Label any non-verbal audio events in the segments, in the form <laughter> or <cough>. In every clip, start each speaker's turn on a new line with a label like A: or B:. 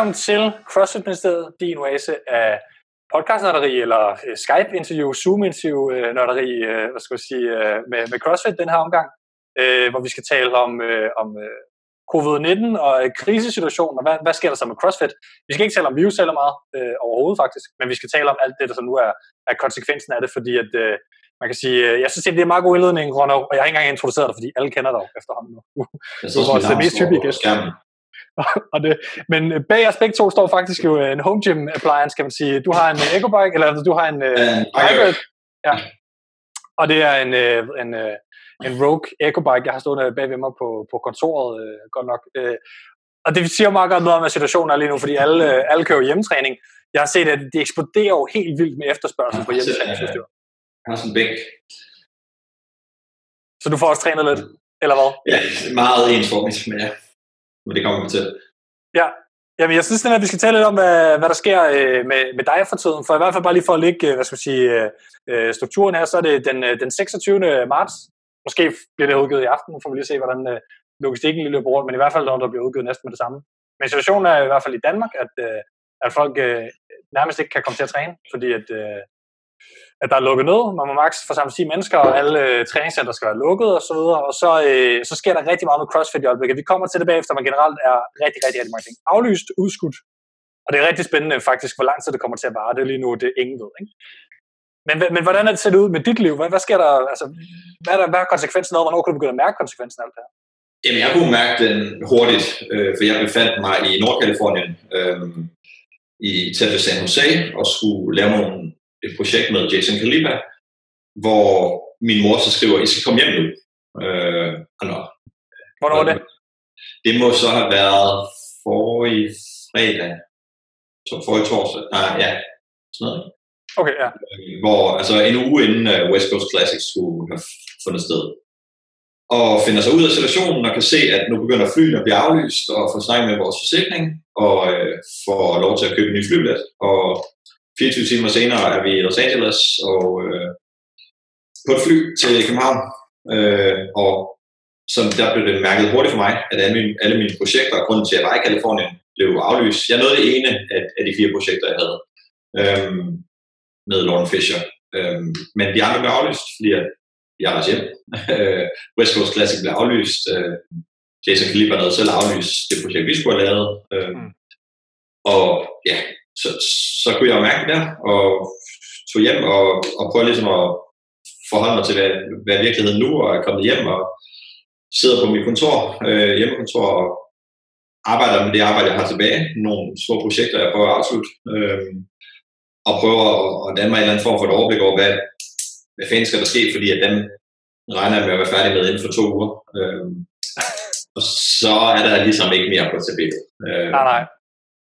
A: Velkommen til CrossFit Ministeriet, din oase af podcastnørderi eller øh, Skype-interview, Zoom-interview, øh, øh, hvad skal jeg sige, med, med CrossFit den her omgang, hvor vi skal tale om, om øh, covid-19 og krisesituationen, og hvad, hvad sker der så med CrossFit? Vi skal ikke tale om virus eller meget øh, overhovedet faktisk, men vi skal tale om alt det, der så nu er, er konsekvensen af det, fordi at, øh, man kan sige, øh, jeg synes, det er en meget god indledning, Ronno, og jeg har ikke engang introduceret dig, fordi alle kender dig efterhånden nu. Du er vores mest hyppige gæst. <laughs> og det, men øh, bag os begge to står faktisk jo en home gym appliance, kan man sige. Du har en øh, Echo Bike, eller du har en uh, hybrid. Ja. Og det er en, en, en Rogue Echo Bike, jeg har stående bag ved mig på, på kontoret, godt nok. Og det siger meget godt noget om, hvad situationen er lige nu, fordi alle, uh, alle kører hjemmetræning. Jeg har set, at det eksploderer jo helt vildt med efterspørgsel på hjemmetræningsudstyr.
B: Jeg har sådan en bænk.
A: Så du får også trænet lidt, eller hvad?
B: Ja, meget ensformigt, men ja. Men det kommer vi til.
A: Ja, Jamen, jeg synes, at vi skal tale lidt om, hvad, hvad der sker øh, med, med dig for tiden. For i hvert fald bare lige for at lægge øh, hvad skal man sige, øh, øh, strukturen her, så er det den, øh, den 26. marts. Måske bliver det udgivet i aften, får vi lige se, hvordan øh, logistikken lige løber rundt, men i hvert fald, når der bliver udgivet næsten med det samme. Men situationen er i hvert fald i Danmark, at, øh, at folk øh, nærmest ikke kan komme til at træne, fordi at, øh, at der er lukket ned. Man må maks forsamle 10 mennesker, og alle øh, træningscenter skal være lukket og så videre. Og så, øh, så sker der rigtig meget med CrossFit i øjeblikket. Vi kommer til det bagefter, men generelt er rigtig, rigtig, rigtig mange ting aflyst, udskudt. Og det er rigtig spændende faktisk, hvor lang tid det kommer til at vare. Det er lige nu, det ingen ved. Ikke? Men, men hvordan er det set ud med dit liv? Hvad, hvad sker der? Altså, hvad, er der, hvad er konsekvensen af, hvornår kan du begynde at mærke konsekvensen af alt det her?
B: Jamen, jeg kunne mærke den hurtigt, øh, for jeg befandt mig i Nordkalifornien, øh, i tæt ved San Jose, og skulle lave nogle et projekt med Jason Kaliba, hvor min mor så skriver, I skal komme hjem nu. Øh, og
A: Hvornår var det?
B: Det må så have været forrige fredag, så forrige torsdag, ah, ja, sådan noget.
A: Okay, ja.
B: Hvor, altså en uge inden uh, West Coast Classic skulle have fundet sted. Og finder sig ud af situationen og kan se, at nu begynder flyene at blive aflyst, og får snakket med vores forsikring, og øh, får lov til at købe en ny flybillet. Og 24 timer senere er vi i Los Angeles og øh, på et fly til København. Øh, og så der blev det mærket hurtigt for mig, at alle mine, alle mine projekter, grunden til, at jeg var i Kalifornien, blev aflyst. Jeg nåede det ene af, af de fire projekter, jeg havde øh, med Lauren Fisher. Øh, men de andre blev aflyst, fordi at jeg var hjem. West Coast Classic blev aflyst. Øh, Jason Kaliber havde selv aflyst det projekt, vi skulle have lavet. Øh, mm. Og ja, så, så kunne jeg mærke det der, og tog hjem og, og prøvede ligesom at forholde mig til, hvad, hvad virkeligheden nu, og er kommet hjem og sidder på mit kontor, øh, hjemmekontor, og arbejder med det arbejde, jeg har tilbage. Nogle små projekter, jeg prøver at afslutte, øh, og prøver at danne mig en eller anden form for et overblik over, hvad, hvad fanden skal der ske, fordi at dem regner jeg med at være færdig med inden for to uger. Øh, og så er der ligesom ikke mere på tapetet.
A: Øh, nej, nej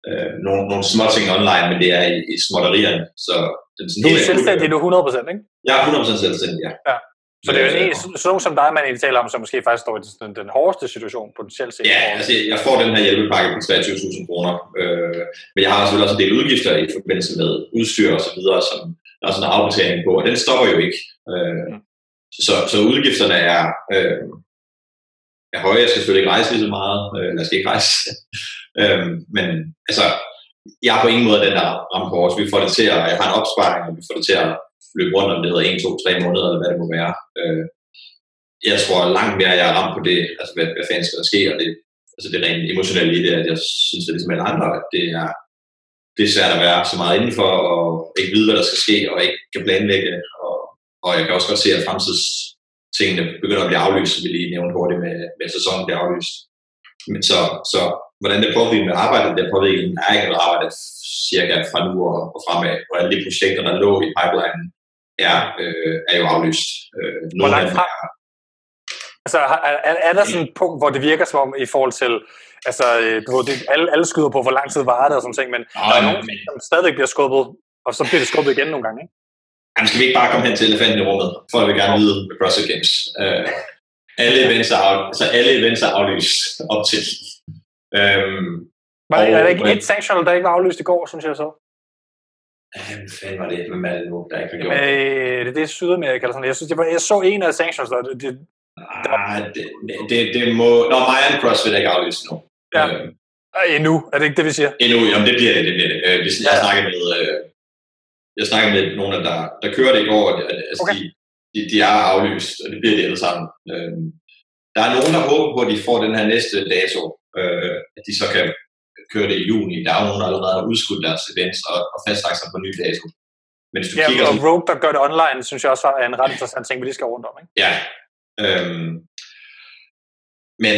B: øh, nogle, nogle små ting online, men det er i, i småtterierne. Så
A: det er, sådan, er selvstændig nu 100%, ikke?
B: Er 100% selvstændig, ja.
A: ja. Så det er jo en, sådan nogen som dig, man taler om, som måske faktisk står i den, den hårdeste situation potentielt set.
B: Ja, altså jeg får den her hjælpepakke på 23.000 kroner, øh, men jeg har selvfølgelig også en del udgifter i forbindelse med udstyr og så videre, som der er sådan en afbetaling på, og den stopper jo ikke. Øh, mm. så, så udgifterne er, øh, er høje. Jeg skal selvfølgelig ikke rejse lige så meget, øh, jeg skal ikke rejse øh, men altså, jeg er på ingen måde den der ramme på os. Vi får det til at, jeg har en opsparing, og vi får det til at løbe rundt om det hedder 1, 2, 3 måneder, eller hvad det må være. Øh, jeg tror langt mere, jeg er ramt på det, altså hvad, hvad fanden skal der ske, og det, altså det rent emotionelle i det, at jeg synes, det er ligesom alle andre, at det er, det er svært at være så meget indenfor, og ikke vide, hvad der skal ske, og ikke kan planlægge, og, og jeg kan også godt se, at fremtids tingene begynder at blive aflyst, som vi lige nævnte hurtigt med, med sæsonen bliver aflyst. Men så, så hvordan det påvirker med arbejdet, det påvirker min egen arbejde cirka fra nu og, og fremad, og alle de projekter, der lå i pipeline, er, øh, er jo aflyst. Øh,
A: hvor langt frem? Er, altså, er, er, er der sådan et punkt, hvor det virker som om i forhold til, altså, øh, du ved, det, alle, alle skyder på, hvor lang tid varer det og sådan ting, men Nå, der er nogen, men... som stadig bliver skubbet, og så bliver det skubbet igen nogle gange, ikke?
B: Jamen, skal vi ikke bare komme hen til elefanten i rummet? Folk vil gerne vide med CrossFit Games. Uh, alle, events er af, altså alle events er aflyst op til. Um,
A: var det, og, er der ikke et sanctional, der ikke var aflyst i går, synes jeg så?
B: Hvad fanden var det? Hvem er det nu, der ikke har gjort
A: det? Det er det Sydamerika eller sådan Jeg, synes, jeg, var, jeg så en af sanctions, der, det, det,
B: ah, det, det, det, må... Nå, Mayan CrossFit er ikke aflyst nu.
A: Ja. Øhm, endnu, er det ikke det, vi siger?
B: Endnu, jamen det bliver det, det bliver det. Øh, hvis, jeg ja. snakker med, øh, jeg snakker med nogle, der, der kører det i går, og det, altså okay. de, de, de, er aflyst, og det bliver det alle sammen. Øh, der er nogen, der håber på, at de får den her næste dato, øh, at de så kan køre det i juni. Der er jo nogen, der allerede har udskudt deres events og, og fastlagt sig på ny dato.
A: Men hvis du ja, kigger, og Rogue, der gør det online, synes jeg også er en ret interessant ting, vi lige skal rundt om. Ikke?
B: Ja, øhm, men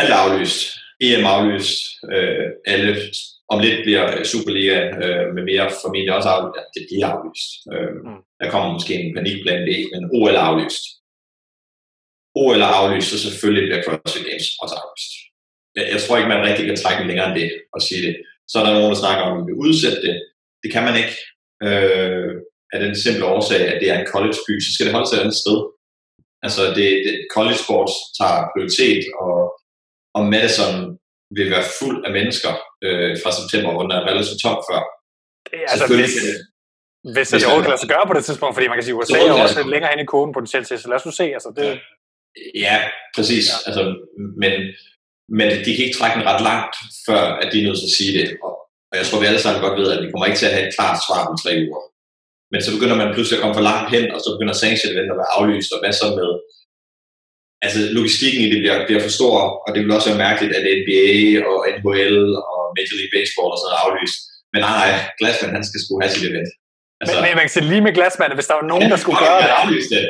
B: alt er aflyst. EM aflyst. Øh, alle om lidt bliver Superliga øh, med mere formentlig også aflyst. Ja, det bliver aflyst. Øh, mm. Der kommer måske en panikplan B, men OL er aflyst. OL er aflyst, og selvfølgelig bliver CrossFit Games også aflyst. Jeg, tror ikke, man rigtig kan trække længere end det og sige det. Så er der nogen, der snakker om, at vi vil udsætte det. Det kan man ikke. Øh, af den simple årsag, at det er en college-by, så skal det holde sig et andet sted. Altså, det, det, college sports tager prioritet, og, og Madison vil være fuld af mennesker øh, fra september, hvor den er relativt tom før.
A: Det er altså, hvis, hvis det overhovedet lade sig gøre på det tidspunkt, fordi man kan sige, at USA er også lidt længere hen i koden potentielt til, så lad os nu se. Altså, det...
B: Ja, præcis. Ja. Altså, men, men de kan ikke trække den ret langt, før at de er nødt til at sige det. Og, jeg tror, vi alle sammen godt ved, at vi kommer ikke til at have et klart svar om tre uger. Men så begynder man pludselig at komme for langt hen, og så begynder sanction at være aflyst, og hvad så med altså logistikken i det bliver, bliver for stor, og det vil også være mærkeligt, at NBA og NHL og Major League Baseball og sådan noget aflyst. Men nej, nej, Glassman, han skal sgu have sit event.
A: Altså, men, men man kan sige lige med Glassman, hvis der var nogen, der skulle gøre det.
B: Aflyst det.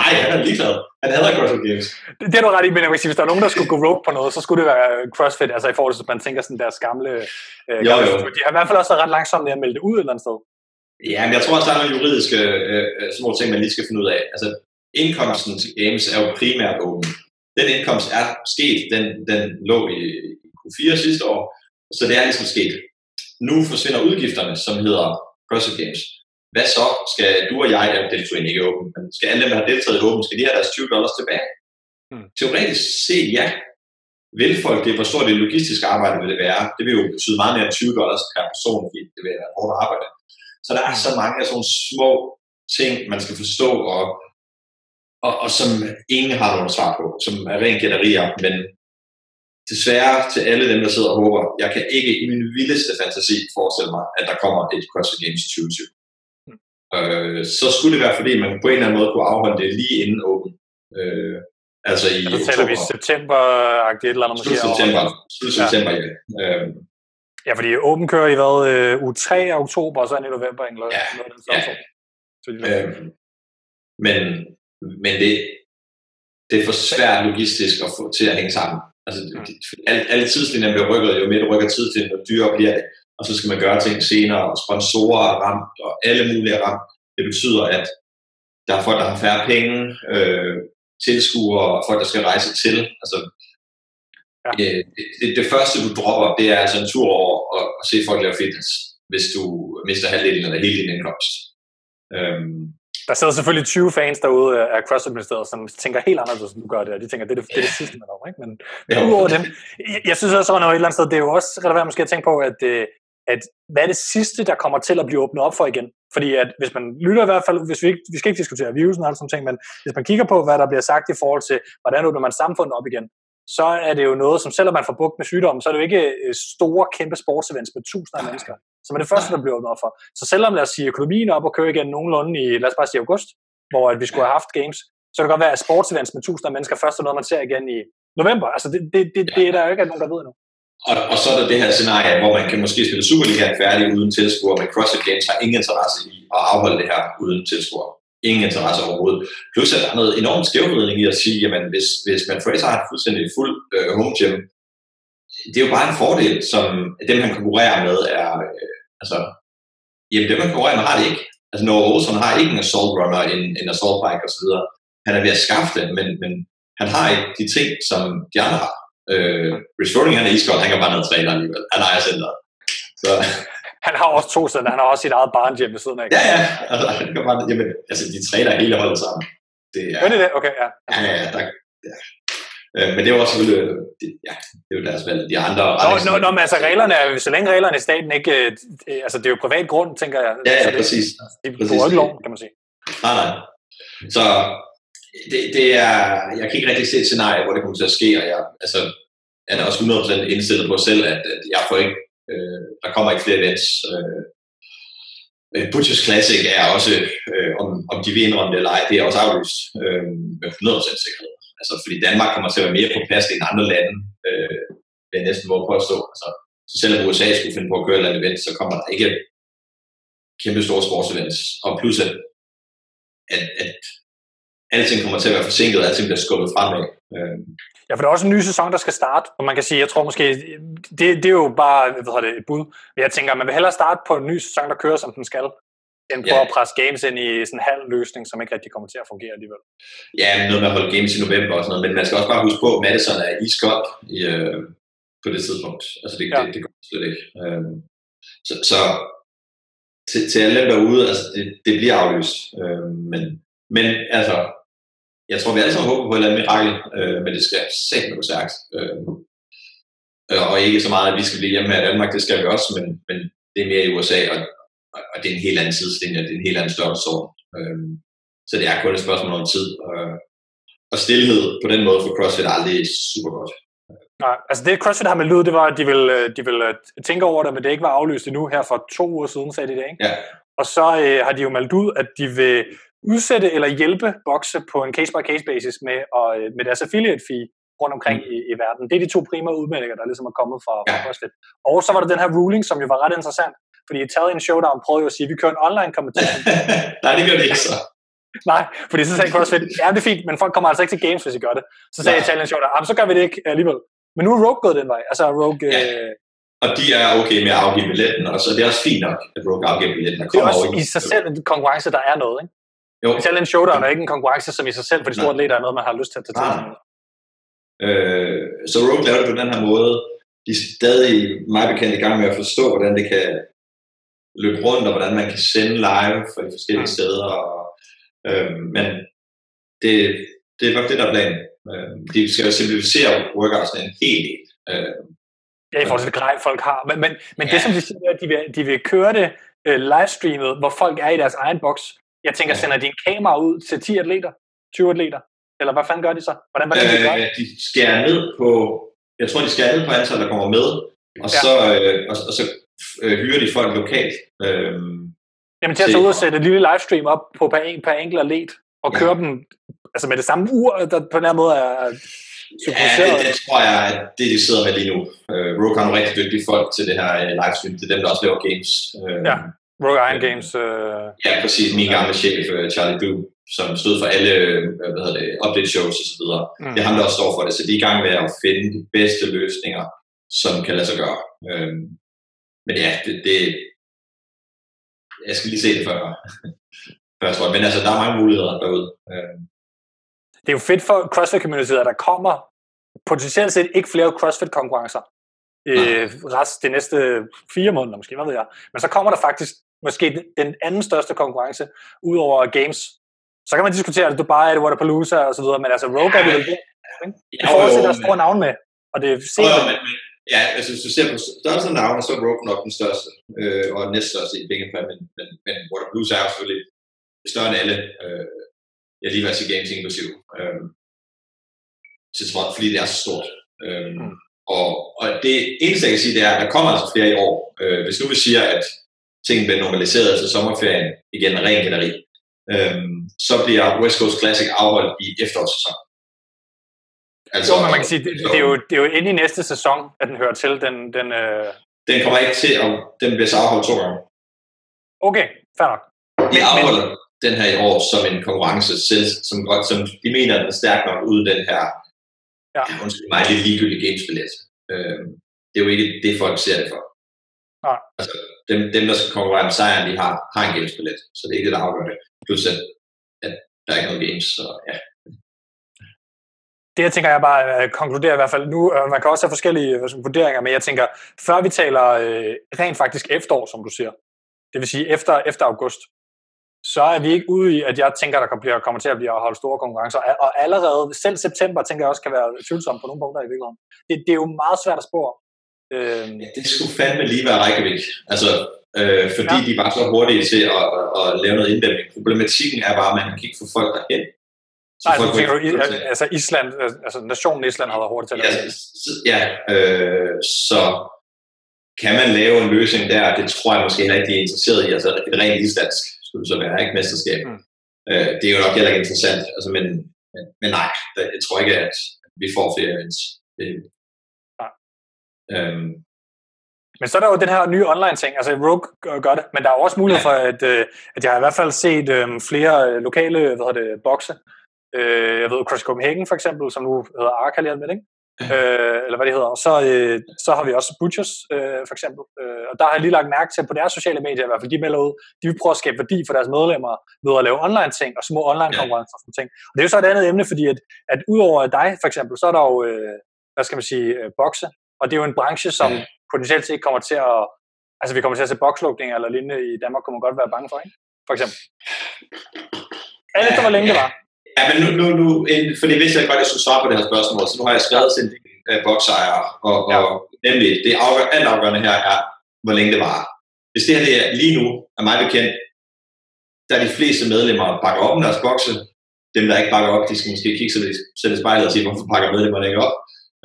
B: Nej, han er ligeglad. Han hader CrossFit Games.
A: Det, det er du ret i, men jeg vil sige, hvis der er nogen, der skulle gå rogue på noget, så skulle det være CrossFit, altså i forhold til, at man tænker sådan deres gamle... Øh, jo, gamle jo. De har i hvert fald også været ret langsomt med at melde det ud et eller andet sted.
B: Ja, men jeg tror også, der er nogle juridiske øh, øh små ting, man lige skal finde ud af. Altså, indkomsten til Games er jo primært åben. Den indkomst er sket, den, den lå i Q4 sidste år, så det er ligesom sket. Nu forsvinder udgifterne, som hedder CrossFit Games. Hvad så? Skal du og jeg, der deltog ikke åben, men skal alle dem, der har deltaget i åben, skal de have deres 20 dollars tilbage? Hmm. Teoretisk set ja. Vil folk det, hvor stort det logistiske arbejde vil det være? Det vil jo betyde meget mere end 20 dollars per person, fordi det vil være hårdt arbejde. Så der er hmm. så mange af sådan små ting, man skal forstå, og og, og som ingen har nogen svar på, som er rent gætterier, men desværre til alle dem, der sidder og håber, jeg kan ikke i min vildeste fantasi forestille mig, at der kommer et CrossFit Games 2020. Mm. Øh, så skulle det være, fordi man på en eller anden måde kunne afholde det lige inden åben. Øh, altså i
A: ja, taler vi september-agtigt et eller andet.
B: Slut september, slut september, ja. ja. Øh,
A: ja, fordi åben kører i hvad, uh, u 3 af oktober, og så er det i november, eller ja, noget den ja. Så øh,
B: men men det, det er for svært logistisk at få til at hænge sammen. Altså, alle, alle tidslinjer bliver rykket, jo mere du rykker tid til, jo dyrere bliver det. Og så skal man gøre ting senere, og sponsorer er ramt, og alle mulige er ramt. Det betyder, at der er folk, der har færre penge, øh, tilskuere, og folk, der skal rejse til. Altså, ja. øh, det, det, første, du dropper, det er altså en tur over og, og se folk lave fitness, hvis du mister halvdelen eller hele din indkomst. Øhm,
A: der sidder selvfølgelig 20 fans derude af CrossFit-ministeriet, som tænker helt anderledes, end du gør det, og de tænker, det er det, det, er det sidste, man om, ikke? Men ja. udover dem, jeg, jeg synes også, at noget et eller andet sted, det er jo også relevant måske at tænke på, at, øh, at hvad er det sidste, der kommer til at blive åbnet op for igen? Fordi at hvis man lytter i hvert fald, hvis vi ikke, vi skal ikke diskutere virusen og sådan ting, men hvis man kigger på, hvad der bliver sagt i forhold til, hvordan åbner man samfundet op igen, så er det jo noget, som selvom man får bugt med sygdommen, så er det jo ikke øh, store, kæmpe sportsevents med tusinder af mennesker, som er det første, der bliver åbnet op for. Så selvom, lad os sige, økonomien op og køre igen nogenlunde i, lad os bare sige august, hvor at vi skulle have haft games, så kan det godt være, at sportsevents med tusinder af mennesker først er noget, man ser igen i november. Altså det, det, det, det er der jo ikke nogen, der ved nu.
B: Og, og så er der det her scenarie, hvor man kan måske spille Superliga færdig uden tilskuer, men CrossFit Games har ingen interesse i at afholde det her uden tilskuer. Ingen interesse overhovedet. Plus at der er noget enormt skævvridning i at sige, jamen hvis, hvis man Fraser har en fuldstændig fuld øh, home gym, det er jo bare en fordel, som dem han konkurrerer med er, øh, altså, jamen dem han konkurrerer med har det ikke. Altså Noah Olsen har ikke en assault runner, en, en assault bike osv. Han er ved at skaffe det, men, men han har ikke de ting, som de andre har. Øh, Rich Froning, han er iskold, han kan bare noget træne alligevel. Han ejer centret. Så,
A: han har også to sædler, han har også sit eget barnhjem ved siden af.
B: Ja, ja. Altså, han kan bare, jamen, altså, de træner hele holdet sammen.
A: Det er, er det det? Okay, ja.
B: Ja, ja, der, ja. Øh, men det er jo også selvfølgelig, det, ja, det er jo deres valg. De andre...
A: Nå, nå, nå, men altså reglerne er, så længe reglerne i staten ikke, øh, altså det er jo privat grund, tænker jeg.
B: Ja, ja, præcis.
A: Det er jo ikke lov, kan man sige.
B: Nej, nej. Så det, det er, jeg kan ikke rigtig se et scenarie, hvor det kommer til at ske, og jeg, altså, er også 100% indstillet på selv, at, at jeg får ikke, øh, der kommer ikke flere events. Øh, øh, Butchers Classic er også, øh, om, om de vil indrømme det eller ej, det er også aflyst øh, med 100% sikkerhed. Altså, fordi Danmark kommer til at være mere på plads end andre lande, øh, vil jeg næsten våge påstå. Altså, så selvom USA skulle finde på at køre et event, så kommer der ikke kæmpe store sportsevents. Og plus at, at, at alting kommer til at være forsinket, og alting bliver skubbet fremad. Øh,
A: Ja, for der er også en ny sæson, der skal starte, og man kan sige, jeg tror måske, det, det er jo bare hvad det, et bud. Men jeg tænker, man vil hellere starte på en ny sæson, der kører, som den skal, end på ja. at presse games ind i sådan en halv løsning, som ikke rigtig kommer til at fungere alligevel.
B: Ja, noget med at holde games i november og sådan noget, men man skal også bare huske på, at Madison er iskold i, øh, på det tidspunkt. Altså det, ja. det, det går slet ikke. Øh, så, så til, til alle dem derude, altså det, det bliver aflyst. Øh, men, men altså, jeg tror, vi alle sammen håber på et eller andet mirakel, øh, men det skal sætte gå stærkt. Øh, og ikke så meget, at vi skal blive hjemme her i Danmark, det skal vi også, men, men det er mere i USA, og, og det er en helt anden sidelinje, det er en helt anden størrelse. Øh, så det er kun et spørgsmål om tid. Øh, og stillhed på den måde for CrossFit er aldrig super godt.
A: Nej, altså det CrossFit har meldt ud, det var, at de vil, øh, de vil øh, tænke over det, men det ikke var aflyst endnu her for to uger siden, sagde de det, ikke?
B: Ja.
A: Og så øh, har de jo meldt ud, at de vil udsætte eller hjælpe bokse på en case-by-case basis med, og, øh, med deres affiliate fee rundt omkring mm. i, i verden. Det er de to primære udmeldinger, der ligesom er kommet fra, ja. CrossFit. Og så var der den her ruling, som jo var ret interessant, fordi Italian Showdown prøvede jo at sige, at vi kører en online competition. <laughs>
B: Nej, det gør det ikke så.
A: Nej, fordi så sagde CrossFit, ja, det er fint, men folk kommer altså ikke til games, hvis I gør det. Så sagde Nej. Italian Showdown, så gør vi det ikke alligevel. Men nu er Rogue gået den vej. Altså Rogue... Ja. Øh,
B: og de er okay med at afgive billetten, og så det er også fint nok, at Rogue afgiver billetten.
A: Det er også i sig selv en konkurrence, der er noget, ikke? Jo. Challenge Showdown er ikke en konkurrence, som i sig selv for de store atleter er noget, man har lyst til at tage til.
B: Øh, så Rogue laver det på den her måde. De er stadig meget bekendt i gang med at forstå, hvordan det kan løbe rundt, og hvordan man kan sende live fra de forskellige mm. steder. Og, øh, men det, det er nok det, der er planen. Øh, de skal jo simplificere workoutsene en hel del. Øh,
A: ja, i forhold til det grej, folk har. Men, men, men ja. det, som de siger, er, at de vil, de vil køre det uh, livestreamet, hvor folk er i deres egen boks, jeg tænker, sender de en kamera ud til 10 atleter, 20 atleter? Eller hvad fanden gør de så? Hvordan, hvordan
B: øh, de, gør det? de skærer ned på, jeg tror, de skærer ned på antallet, der kommer med, og ja. så, øh, og, og så øh, hyrer de folk lokalt. Øh,
A: Jamen til at tage ud og sætte et lille livestream op på per, en, per enkelt atlet, og ja. køre dem altså med det samme ur, der på den her måde er
B: Ja, det, det tror jeg, at det de sidder med lige nu. Uh, Rogue har nogle rigtig dygtige folk til det her uh, livestream. Det er dem, der også laver games. Uh,
A: ja. Rogue Iron Games. Øh...
B: Ja, præcis. Min gamle chef, øh, Charlie Du, som stod for alle øh, hvad hedder det, update shows osv. Mm. Det er ham, der også står for det. Så de er i gang med at finde de bedste løsninger, som kan lade sig gøre. Øhm, men ja, det, det, jeg skal lige se det før. <laughs> Først, men altså, der er mange muligheder derude. Øhm.
A: Det er jo fedt for CrossFit-communityet, at der kommer potentielt set ikke flere CrossFit-konkurrencer øh, rest de næste fire måneder måske, hvad ved jeg. Men så kommer der faktisk måske den anden største konkurrence, ud over games. Så kan man diskutere, at Dubai er det Waterpalooza og så videre, men altså Rogue er det vel det. I forhold til, der er store navn med, og det er.
B: Ja, men, ja, altså hvis du ser på størrelse af navn, så er Rogue nok den største, øh, og næststørste i pengepræm, men, men, men Waterpalooza er jo selvfølgelig større end alle. Øh, jeg lige vil sige games inklusiv. Øh, til trods, fordi det er så stort. Øh, mm. Og, og det eneste, jeg kan sige, det er, at der kommer altså flere i år. Øh, hvis nu vi siger, at tingene bliver normaliseret efter sommerferien, igen ren gætteri, øh, så bliver West Coast Classic afholdt i efterårssæsonen.
A: Altså, jo, men man kan sige, det, det, er jo, det er jo inde i næste sæson, at den hører til. Den, den, øh...
B: den kommer ikke til, at den bliver så afholdt to gange.
A: Okay, fair nok.
B: De afholder men... den her i år som en konkurrence, selv, som, som de mener, den er stærk nok uden den her ja. undskyld mig, lidt ligegyldig gamesbillet. Øh, det er jo ikke det, folk ser det for.
A: Ja.
B: Altså, dem, dem, der skal konkurrere om sejren, de har, har en gamesbillet, så det er ikke det, der afgør det. Plus at, at der er ikke noget games, så ja.
A: Det jeg tænker jeg bare øh, at konkludere i hvert fald nu, øh, man kan også have forskellige vurderinger, men jeg tænker, før vi taler øh, rent faktisk efterår, som du siger, det vil sige efter, efter august, så er vi ikke ude i, at jeg tænker, der bliver, kommer til at blive holdt store konkurrencer. Og allerede, selv september, tænker jeg også kan være tvivlsomt på nogle punkter i virkeligheden. Det, det er jo meget svært at spore.
B: Ja, det skulle fandme lige være Reykjavik. Altså, øh, fordi ja. de var så hurtige til at, at, at lave noget inddæmning. Problematikken er bare, at man kan ikke få folk derhen.
A: Så Nej, folk tænker du, altså Island, altså nationen Island har været hurtigt til at
B: lave Ja, øh, så kan man lave en løsning der, det tror jeg måske heller ikke, de er interesseret i, altså et rent islandsk skulle det så være, ikke mesterskab. Mm. Øh, det er jo nok heller ikke interessant, altså, men, men, men nej, jeg tror ikke, at vi får flere events. Det,
A: ja. Øhm, men så er der jo den her nye online ting, altså Rogue gør det, men der er også mulighed for, at, øh, at jeg har i hvert fald set øhm, flere lokale, hvad hedder det, bokse. Øh, jeg ved, Crush Copenhagen for eksempel, som nu hedder Arca lige med, ikke? øh, eller hvad det hedder. Og så, øh, så har vi også Butchers, øh, for eksempel. Øh, og der har jeg lige lagt mærke til, på deres sociale medier i hvert fald, de melder ud, de vil prøve at skabe værdi for deres medlemmer ved at lave online ting og små online konkurrencer og sådan ting. Og det er jo så et andet emne, fordi at, at udover dig, for eksempel, så er der jo, øh, hvad skal man sige, øh, bokse. Og det er jo en branche, som potentielt set kommer til at, altså vi kommer til at se bokslukninger eller lignende i Danmark, kunne man godt være bange for, ikke? For eksempel. Alle efter, hvor længe det var.
B: Ja, men nu, nu, nu fordi hvis jeg godt jeg skulle svare på det her spørgsmål, så nu har jeg skrevet til en del uh, boksejere, og, ja. og nemlig, det afgør, alt afgørende her er, hvor længe det var. Hvis det her det er lige nu, er mig bekendt, der er de fleste medlemmer bakker op om deres bokse. Dem, der ikke bakker op, de skal måske kigge sig selv i spejlet og sige, hvorfor pakker medlemmerne ikke op.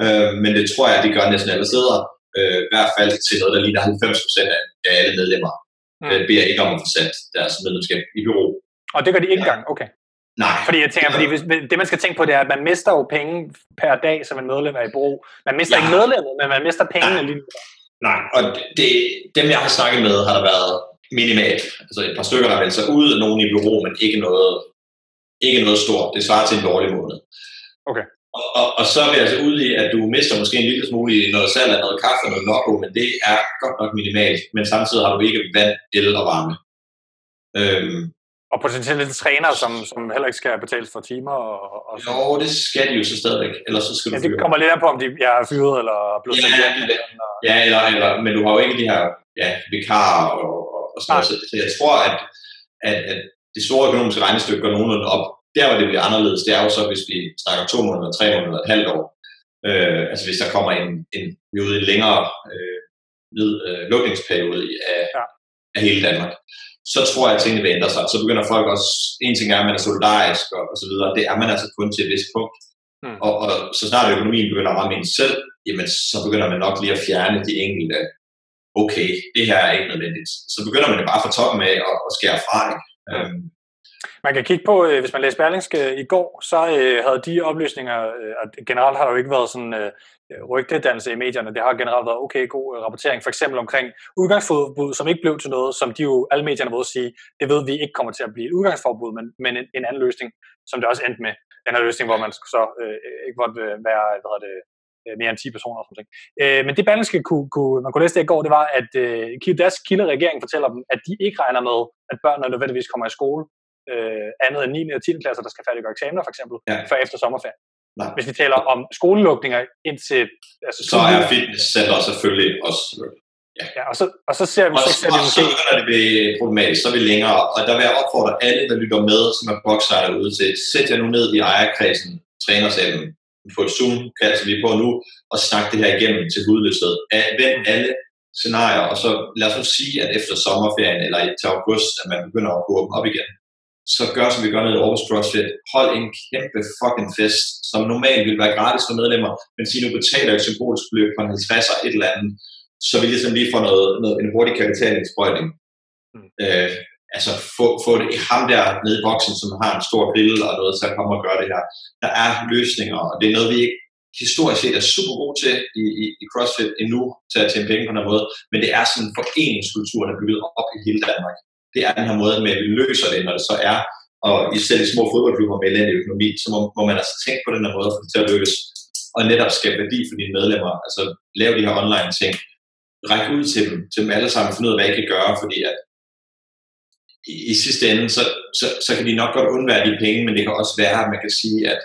B: Uh, men det tror jeg, de gør næsten alle steder. Uh, I hvert fald til noget, der ligner 90% af, af alle medlemmer. Mm. Uh, beder ikke om at få sat deres medlemskab i bureau.
A: Og det gør de ikke engang? Okay.
B: Nej.
A: Fordi jeg tænker, fordi hvis, det man skal tænke på, det er, at man mister jo penge per dag, som en medlem er i brug. Man mister ja. ikke medlemmet, men man mister pengene lige
B: Nej, og det, dem jeg har snakket med, har der været minimalt. Altså et par stykker, der har sig ud, nogen i bureau, men ikke noget, ikke noget stort. Det svarer til en dårlig måned.
A: Okay.
B: Og, og, og så er vi altså ude i, at du mister måske en lille smule i noget salg af noget kaffe og noget nokko, men det er godt nok minimalt. Men samtidig har du ikke vand, el og varme. Øhm,
A: og potentielt en træner, som, som heller ikke skal betales for timer. Og, og
B: jo, det skal de jo så stadigvæk. Ellers så skal
A: ja, du det kommer lidt an på, om de er fyret eller blevet
B: ja, ja, ja, ja eller, eller, men du har jo ikke de her ja, vikarer og, og, og sådan noget. Så, så jeg tror, at, at, at det store økonomiske regnestykke går nogenlunde op. Der, hvor det bliver anderledes, det er jo så, hvis vi snakker to måneder, tre måneder, et halvt år. Øh, altså hvis der kommer en, en, vi ude i en længere øh, øh, lukningsperiode af, ja. af hele Danmark så tror jeg, at tingene vil ændre sig. Så begynder folk også, en ting er, at man er solidarisk og, og så videre, det er man altså kun til et vist punkt. Mm. Og, og, så snart økonomien begynder at ramme en selv, jamen så begynder man nok lige at fjerne de enkelte, okay, det her er ikke nødvendigt. Så begynder man jo bare fra toppen af at, at skære fra. Ikke? Mm. Øhm,
A: man kan kigge på, øh, hvis man læser Berlingske øh, i går, så øh, havde de oplysninger, øh, generelt har der jo ikke været sådan øh, rygtedannelse i medierne. Det har generelt været okay god øh, rapportering, for eksempel omkring udgangsforbud, som ikke blev til noget, som de jo alle medierne ved at sige, det ved vi ikke kommer til at blive et udgangsforbud, men, men en, en anden løsning, som det også endte med. Den her løsning, hvor man så øh, ikke måtte øh, være, hvad hedder det, mere end 10 personer og sådan noget. Øh, men det Berlingske kunne, kunne, man kunne læse det i går, det var, at øh, deres kilderegering fortæller dem, at de ikke regner med, at børnene nødvendigvis kommer i skole øh, andet end 9. og 10. klasser, der skal færdiggøre eksamener for eksempel, ja. for efter sommerferien. Nej. Hvis vi taler om skolelukninger indtil...
B: Altså, så er fitnesscenter selvfølgelig også
A: Ja. ja, og, så, og så ser vi,
B: og,
A: så,
B: og måske... så er det ved problematisk, så er vi længere, og der vil jeg opfordre alle, der lytter med, som er boksere derude til, sæt jer nu ned i ejerkredsen, trænersalen, på et zoom som vi er på nu, og snak det her igennem til hudløshed. Vend alle scenarier, og så lad os nu sige, at efter sommerferien eller til august, at man begynder at gå op igen, så gør som vi gør nede i Aarhus CrossFit. Hold en kæmpe fucking fest, som normalt ville være gratis for medlemmer, men sige, nu betaler et symbolisk beløb på en 50 et eller andet, så vi ligesom lige får noget, noget, en hurtig kapitalindsprøjtning. Mm. Øh, altså få, få det i ham der nede i boksen, som har en stor grill og noget til at komme og gøre det her. Der er løsninger, og det er noget, vi ikke historisk set er super gode til i, i, i CrossFit endnu, til at tjene penge på den måde, men det er sådan en foreningskultur, der er bygget op i hele Danmark det er den her måde med, at vi løser det, når det så er, og i selv i små fodboldklubber med elendig økonomi, så må, må man altså tænke på den her måde for det til at lykkes, og netop skabe værdi for dine medlemmer, altså lave de her online ting, række ud til dem, til dem alle sammen, finde ud af, hvad I kan gøre, fordi at i, i sidste ende, så, så, så kan de nok godt undvære de penge, men det kan også være, at man kan sige, at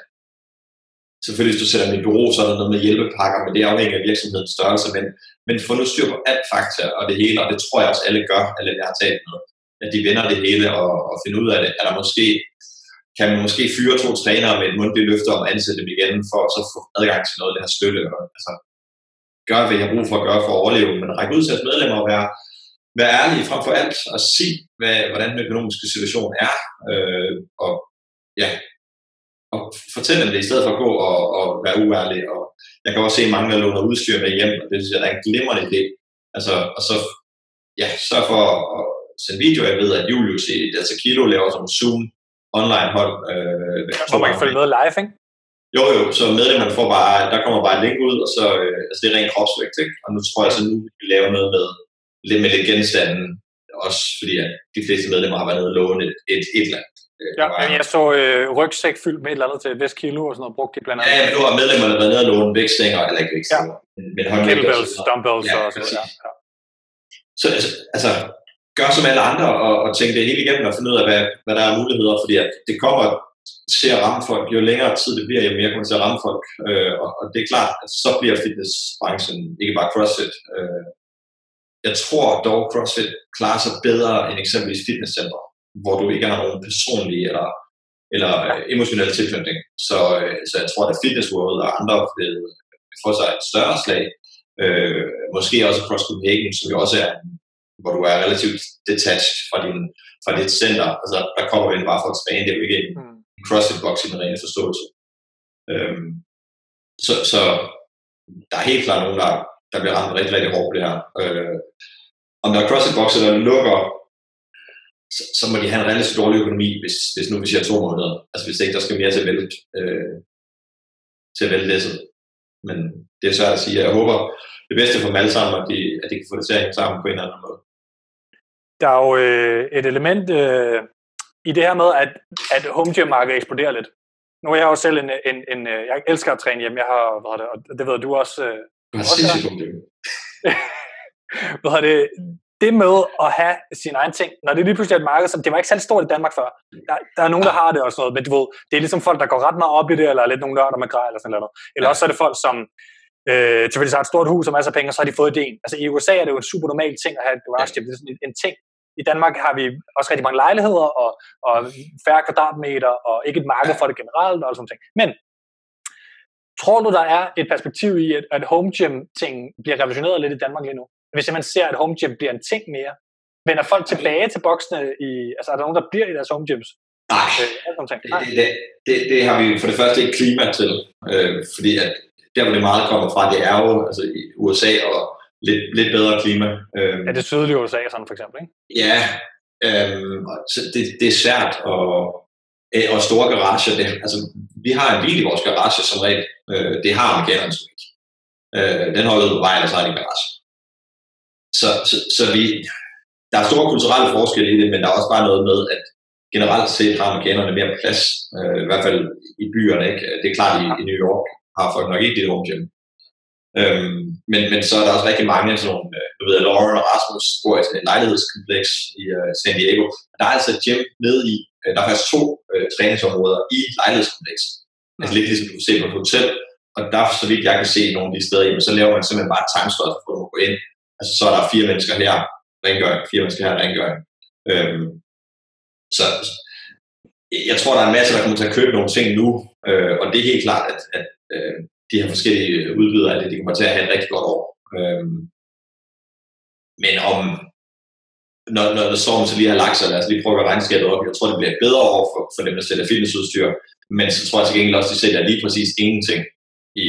B: selvfølgelig hvis du sætter dem i bureau, så er der noget med hjælpepakker, men det er af virksomhedens størrelse, men, men få nu styr på alt fakta og det hele, og det tror jeg også alle gør, alle jeg har talt med at de vender det hele og, og finder ud af det. Er der måske, kan man måske fyre to trænere med et mundtligt løfte om at ansætte dem igen, for at så få adgang til noget af det her støtte. Og, altså, gør, hvad jeg har brug for at gøre for at overleve, men række ud til jeres medlemmer og være, være ærlige frem for alt, og sige, hvad, hvordan den økonomiske situation er, øh, og ja, og fortælle dem det, i stedet for at gå og, og være uærlig. Og jeg kan også se mange, der låner udstyr med hjem, og det synes jeg, er en glimrende idé. Altså, og så ja, sørg for at sende videoer. Jeg ved, at Julius i altså Kilo laver som Zoom online hold. Øh,
A: Hvor man kan følge med live, ikke?
B: Jo, jo, så medlemmerne får bare, der kommer bare et link ud, og så, øh, altså det er rent kropsvægt, ikke? Og nu tror jeg så nu, vi vil lave noget med, lidt med lidt genstanden, også fordi at de fleste medlemmer har været nede og låne et, et, et eller andet.
A: Øh, ja, men jeg så øh, rygsæk fyldt med et eller andet til Vest Kilo og sådan noget, brugt de blandt andet.
B: Ja, men nu har medlemmerne været nede og låne vægtstænger, eller ikke vægtstænger,
A: ja. men håndvægt. Kettlebells, dumbbells ja, og sådan noget. Ja.
B: Så altså, altså, gør som alle andre og, og tænk det hele igennem og finde ud af, hvad, hvad der er muligheder, fordi at det kommer til at ramme folk. Jo længere tid det bliver, jo mere kommer det til at ramme folk. Øh, og, og det er klart, at så bliver fitnessbranchen ikke bare CrossFit. Øh, jeg tror dog, CrossFit klarer sig bedre end eksempelvis fitnesscenter, hvor du ikke har nogen personlige eller, eller øh, emotionelle tilknytning. Så, øh, så jeg tror, at Fitness World og andre vil, få sig et større slag. Øh, måske også Cross Copenhagen, som jo også er hvor du er relativt detached fra, din, fra dit center. Altså, der kommer vi bare for at træne, det er jo ikke en, mm. CrossFit-box i den rene forståelse. Øhm, så, så der er helt klart nogen, der, der bliver ramt rigtig, rigtig hårdt det her. Øh, om der er CrossFit-bokser, der lukker, så, så, må de have en relativt dårlig økonomi, hvis, hvis nu vi siger to måneder. Altså hvis ikke der skal mere til at vælge, øh, til at vælge læsset. Men det er svært at sige. Jeg håber det bedste for dem alle sammen, at de, at de kan få det til at hænge sammen på en eller anden måde.
A: Der er jo øh, et element øh, i det her med, at, at home gym-markedet eksploderer lidt. Nu er jeg jo selv en, en, en, øh, jeg elsker at træne hjemme, jeg har, hvad det, og det ved du også. Øh,
B: du har gym. <laughs>
A: hvad det, det med at have sin egen ting, når det lige pludselig er et marked, som det var ikke særlig stort i Danmark før. Der, der er nogen, der har det og sådan noget, men du ved, det er ligesom folk, der går ret meget op i det, eller lidt nogle nørder med grej eller sådan noget. Eller ja. også er det folk, som øh, tilfældigvis har et stort hus og masser af penge, og så har de fået idéen. Altså i USA er det jo en super normal ting at have et garage gym. Det er sådan en, en ting, i Danmark har vi også rigtig mange lejligheder og, og færre kvadratmeter og ikke et marked for det generelt og sådan ting. Men tror du, der er et perspektiv i, at, at home gym-ting bliver revolutioneret lidt i Danmark lige nu? Hvis man ser, at home gym bliver en ting mere, vender folk tilbage til boksene? I, altså er der nogen, der bliver i deres home gyms?
B: Nej, øh, det, det, det, det har vi for det første ikke klima til, øh, fordi at der, hvor det meget kommer fra, det er jo altså i USA og lidt, lidt bedre klima.
A: Øhm, ja, det sydlige USA sådan for eksempel, ikke?
B: Ja, så det, det er svært, og, øh, og store garager, det, altså, vi har en bil i vores garage som regel, øh, det har amerikanerne så ikke. Øh, den holder på vejen, og så har de en garage. Så, så, så vi, der er store kulturelle forskelle i det, men der er også bare noget med, at generelt set har amerikanerne mere plads, øh, i hvert fald i byerne. Ikke? Det er klart, i, i New York har folk nok ikke det home gym. Øhm, men, men så er der også rigtig mange sådan nogle, øh, du ved, Lauren og Rasmus bor i et lejlighedskompleks i uh, San Diego. Der er altså et gym nede i, uh, der er faktisk to uh, træningsområder i lejlighedskomplekset. Mm. Altså lidt ligesom du ser på et hotel. Og der, så vidt jeg kan se nogle af de steder, jamen, så laver man simpelthen bare et timestop, for at gå ind. Altså så er der fire mennesker her, rengøring, fire mennesker her, rengøring. Øhm, så jeg tror, der er en masse, der kommer til at købe nogle ting nu, øh, og det er helt klart, at, at øh, de her forskellige øh, udbydere at det, de kommer til at have et rigtig godt år. Øhm, men om, når, når det stormen så lige har lagt sig, lad os lige prøve at regnskabet op, jeg tror, det bliver et bedre år for, for dem, der sælger fitnessudstyr, men så tror jeg til gengæld også, at de sælger lige præcis ingenting, i,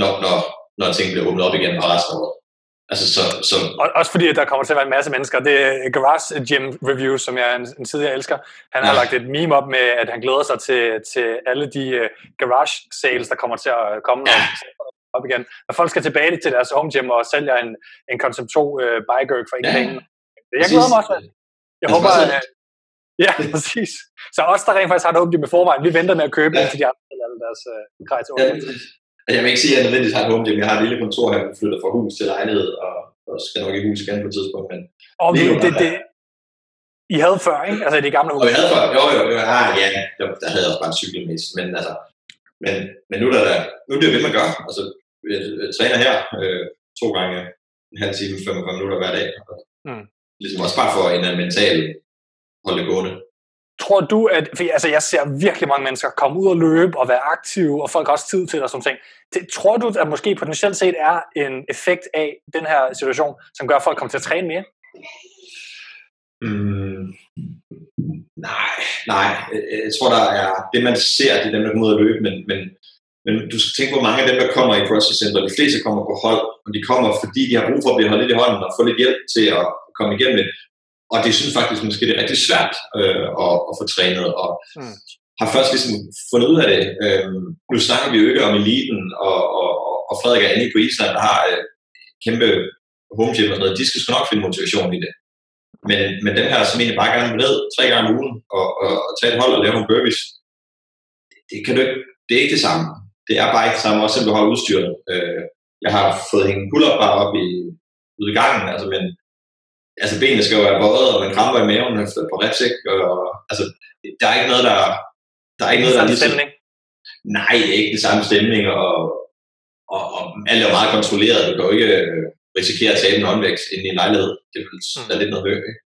B: når, når, når ting bliver åbnet op igen på resten af året. Altså, så, så...
A: Og, også fordi, at der kommer til at være en masse mennesker. Det er Garage Gym Review, som jeg en, en tidligere elsker. Han ja. har lagt et meme op med, at han glæder sig til, til alle de uh, garage sales, der kommer til at komme ja. op igen. Når folk skal tilbage til deres home gym og sælger en, en Concept 2 uh, bike for ingen ja. penge. Jeg glæder mig også. Jeg altså, håber, at, Ja, <laughs> præcis. Så os, der rent faktisk har et home gym i forvejen, vi venter med at købe ja. indtil de andre alle deres uh, grej til
B: ja, jeg vil ikke sige, at jeg nødvendigvis har et home gym. Jeg har et lille kontor her, jeg flytter fra hus til lejlighed, og, og skal nok i hus igen på et tidspunkt. Men
A: og det, det, det, I havde før, ikke? Altså i de gamle hus?
B: Og vi havde før, jo, jo, jo ah, ja, der, der havde jeg også bare en cykel med, men altså, men, men nu, er der, nu er det jo det, man gør. Altså, jeg, jeg træner her øh, to gange en halv time, 45 minutter hver dag. Mm. Ligesom også bare for en mental holde gående.
A: Tror du, at, for altså jeg ser virkelig mange mennesker komme ud og løbe og være aktive, og folk har også tid til det og sådan ting. Det, tror du, at måske potentielt set er en effekt af den her situation, som gør, at folk kommer til at træne mere?
B: Mm, Nej, nej. Jeg tror, der er det, man ser, det er dem, der kommer ud og løbe, men, men, men du skal tænke på mange af dem, der kommer i CrossFit Center. De fleste kommer på hold, og de kommer, fordi de har brug for at blive holdt lidt i hånden og få lidt hjælp til at komme igennem det. Og det synes faktisk måske, det er rigtig svært øh, at, at få trænet, og mm. har først ligesom fundet ud af det. Øh, nu snakker vi jo ikke om eliten, og, og, og Frederik og Annie på Island, der har øh, kæmpe home gym og sådan noget, de skal sgu nok finde motivation i det. Men, men dem her, som egentlig bare gerne vil ned tre gange om ugen og, og, og tage et hold og lave nogle burpees, det, kan du ikke, det er ikke det samme. Det er bare ikke det samme, også selvom du har udstyret. Øh, jeg har fået hængt pull-up bare op i, ude i gangen, altså, men altså, benene skal jo være bøjet, og man kramper i maven efter på reps, ikke? Og, altså, der er ikke noget, der, der er ikke noget, der er
A: lige stemning.
B: Nej, det er ikke det samme stemning, og, og, og alt er meget kontrolleret. Du kan jo ikke risikere at tabe en håndvægt ind i en lejlighed. Det er mm. lidt noget højt. Ikke?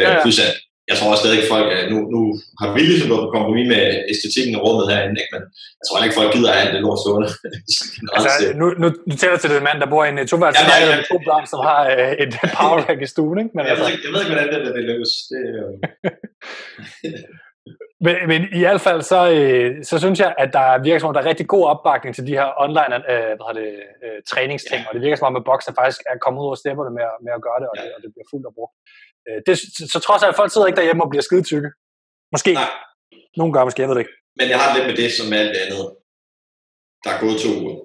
B: Ja, ja. Plus at jeg tror også stadig, at folk, nu, nu har vi ligesom gået på kompromis med æstetikken og rummet herinde, ikke? men jeg tror ikke, folk gider alt det lort stående. <laughs>
A: altså, nu, nu, nu tæller til den mand, der bor i en toværelse ja, ja, ja. to børn, som har uh, et <laughs> power rack i stuen. Ikke?
B: Men jeg, altså, ved ikke, jeg ved ikke, hvordan det, det lykkes. Det, øh... <laughs>
A: Men, men i hvert fald, så, øh, så synes jeg, at der virker som om, der er rigtig god opbakning til de her online øh, hvad det, øh, træningsting, ja. og det virker som om, at bokser faktisk er kommet ud af stepperne med, med at gøre det, og, ja. det, og det bliver fuldt at bruge. Øh, det, så trods alt, folk sidder ikke derhjemme og bliver skide tykke. Måske. Nej. Nogle gange måske, jeg ved det ikke.
B: Men jeg har lidt med det som alt andet. Der er gået to uger.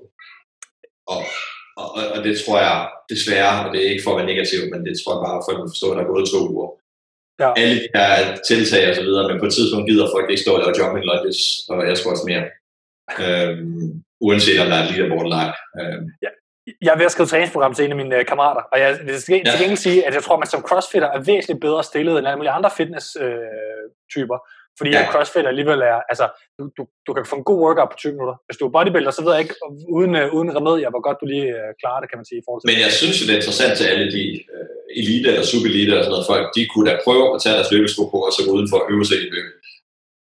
B: Og, og, og, det tror jeg desværre, og det er ikke for at være negativ, men det tror jeg bare, at folk må forstå, at der er gået to uger. Ja. Alle de her tiltag og så videre, men på et tidspunkt gider folk ikke stå og lave jumping lunges og også mere. Øhm, uanset om der er et leaderboard ej. Øhm.
A: Ja, jeg er ved at skrive træningsprogram til en af mine øh, kammerater, og jeg vil til gengæld sige, at jeg tror, at man som crossfitter er væsentligt bedre stillet end alle mulige andre fitness-typer. Øh, fordi ja. crossfit alligevel er, altså, du, du, du kan få en god workout på 20 minutter. Hvis du er bodybuilder, så ved jeg ikke, uden, uh, uden remedier, hvor godt du lige uh, klarer det, kan man sige. I forhold til
B: Men jeg synes jo, det er interessant til alle de uh, elite eller subelite og sådan noget folk, de kunne da prøve at tage deres løbesko på og så gå udenfor og øve sig i løbe.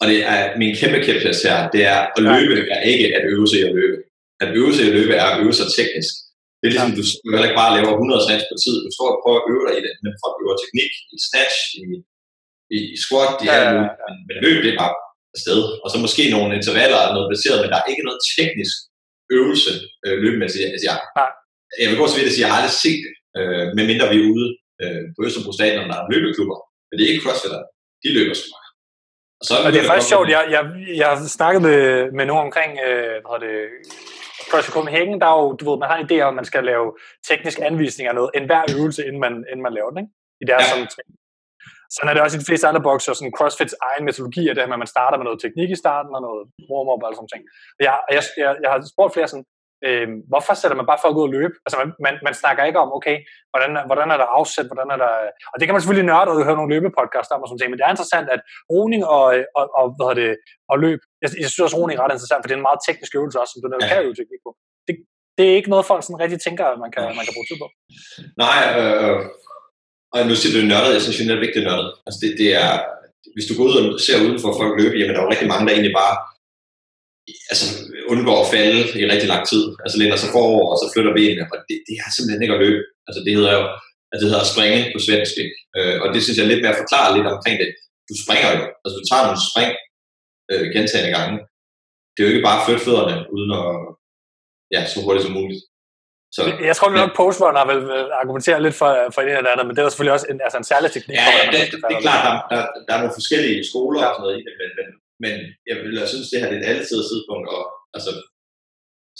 B: Og det er min kæmpe kæphest her, det er at løbe er ikke at øve sig i at løbe. At øve sig i at løbe er at øve sig teknisk. Det er ligesom, ja. du skal ikke bare lave 100 snatch på tid. Du står og prøver at øve dig i det, men folk øver teknik i snatch, i, i, i squat, i ja, ja, ja. Men, men løb, det er bare afsted. Og så måske nogle intervaller og noget baseret, men der er ikke noget teknisk øvelse øh, løbemæssigt. Altså, jeg, ja. jeg vil gå så vidt at sige, at jeg har aldrig set det, øh, medmindre vi er ude øh, på Østerbro Stadion, der er løbeklubber. Men det er ikke crossfitter. De løber sgu
A: og, så og det er faktisk sjovt, jeg, jeg, jeg har snakket med, med nogen omkring øh, hvad det, CrossFit Copenhagen, der er jo, du ved, man har en idé om, at man skal lave teknisk anvisning af noget, enhver øvelse, inden man, inden man laver den, ikke? I deres ja. sådan, sådan er det også i de fleste andre bokser, sådan CrossFits egen metodologi er det her, at man starter med noget teknik i starten, og noget warm-up og alle sådan ting. Jeg, jeg, jeg, jeg har spurgt flere sådan, øh, hvorfor sætter man bare folk ud og løbe? Altså man, man, man snakker ikke om, okay, hvordan, hvordan er der afsæt, hvordan er der... Og det kan man selvfølgelig nørde og høre nogle løbepodcast om og sådan ting, men det er interessant, at roning og, og, og, hvad det, og løb, jeg, jeg synes også, roning er ret interessant, for det er en meget teknisk øvelse også, som du ja. kan øve teknik på. Det, det er ikke noget, folk sådan rigtig tænker, at man kan, man kan bruge tid på.
B: Nej, øh, øh og nu siger du nørdet, jeg synes, det er vigtigt nørdet. Altså det, det er, hvis du går ud og ser uden for folk løbe, jamen der er jo rigtig mange, der egentlig bare altså, undgår at falde i rigtig lang tid. Altså læner sig forover, og så flytter benene, og det, det er simpelthen ikke at løbe. Altså det hedder jo, altså det hedder at springe på svensk, ikke? Øh, og det synes jeg er lidt mere forklare lidt omkring det. Du springer jo, altså du tager nogle spring øh, gentagende gange. Det er jo ikke bare at flytte fødderne, uden at, ja, så hurtigt som muligt.
A: Så, jeg tror nok, Post har vel argumenteret lidt for, for det her andet, men det er selvfølgelig også en, altså en særlig teknik.
B: Ja, ja det, det, det, er klart, der, der, der, er nogle forskellige skoler ja. og sådan noget i det, men, men, men jeg, vil, jeg synes, det her det er et altid tidspunkt at altså,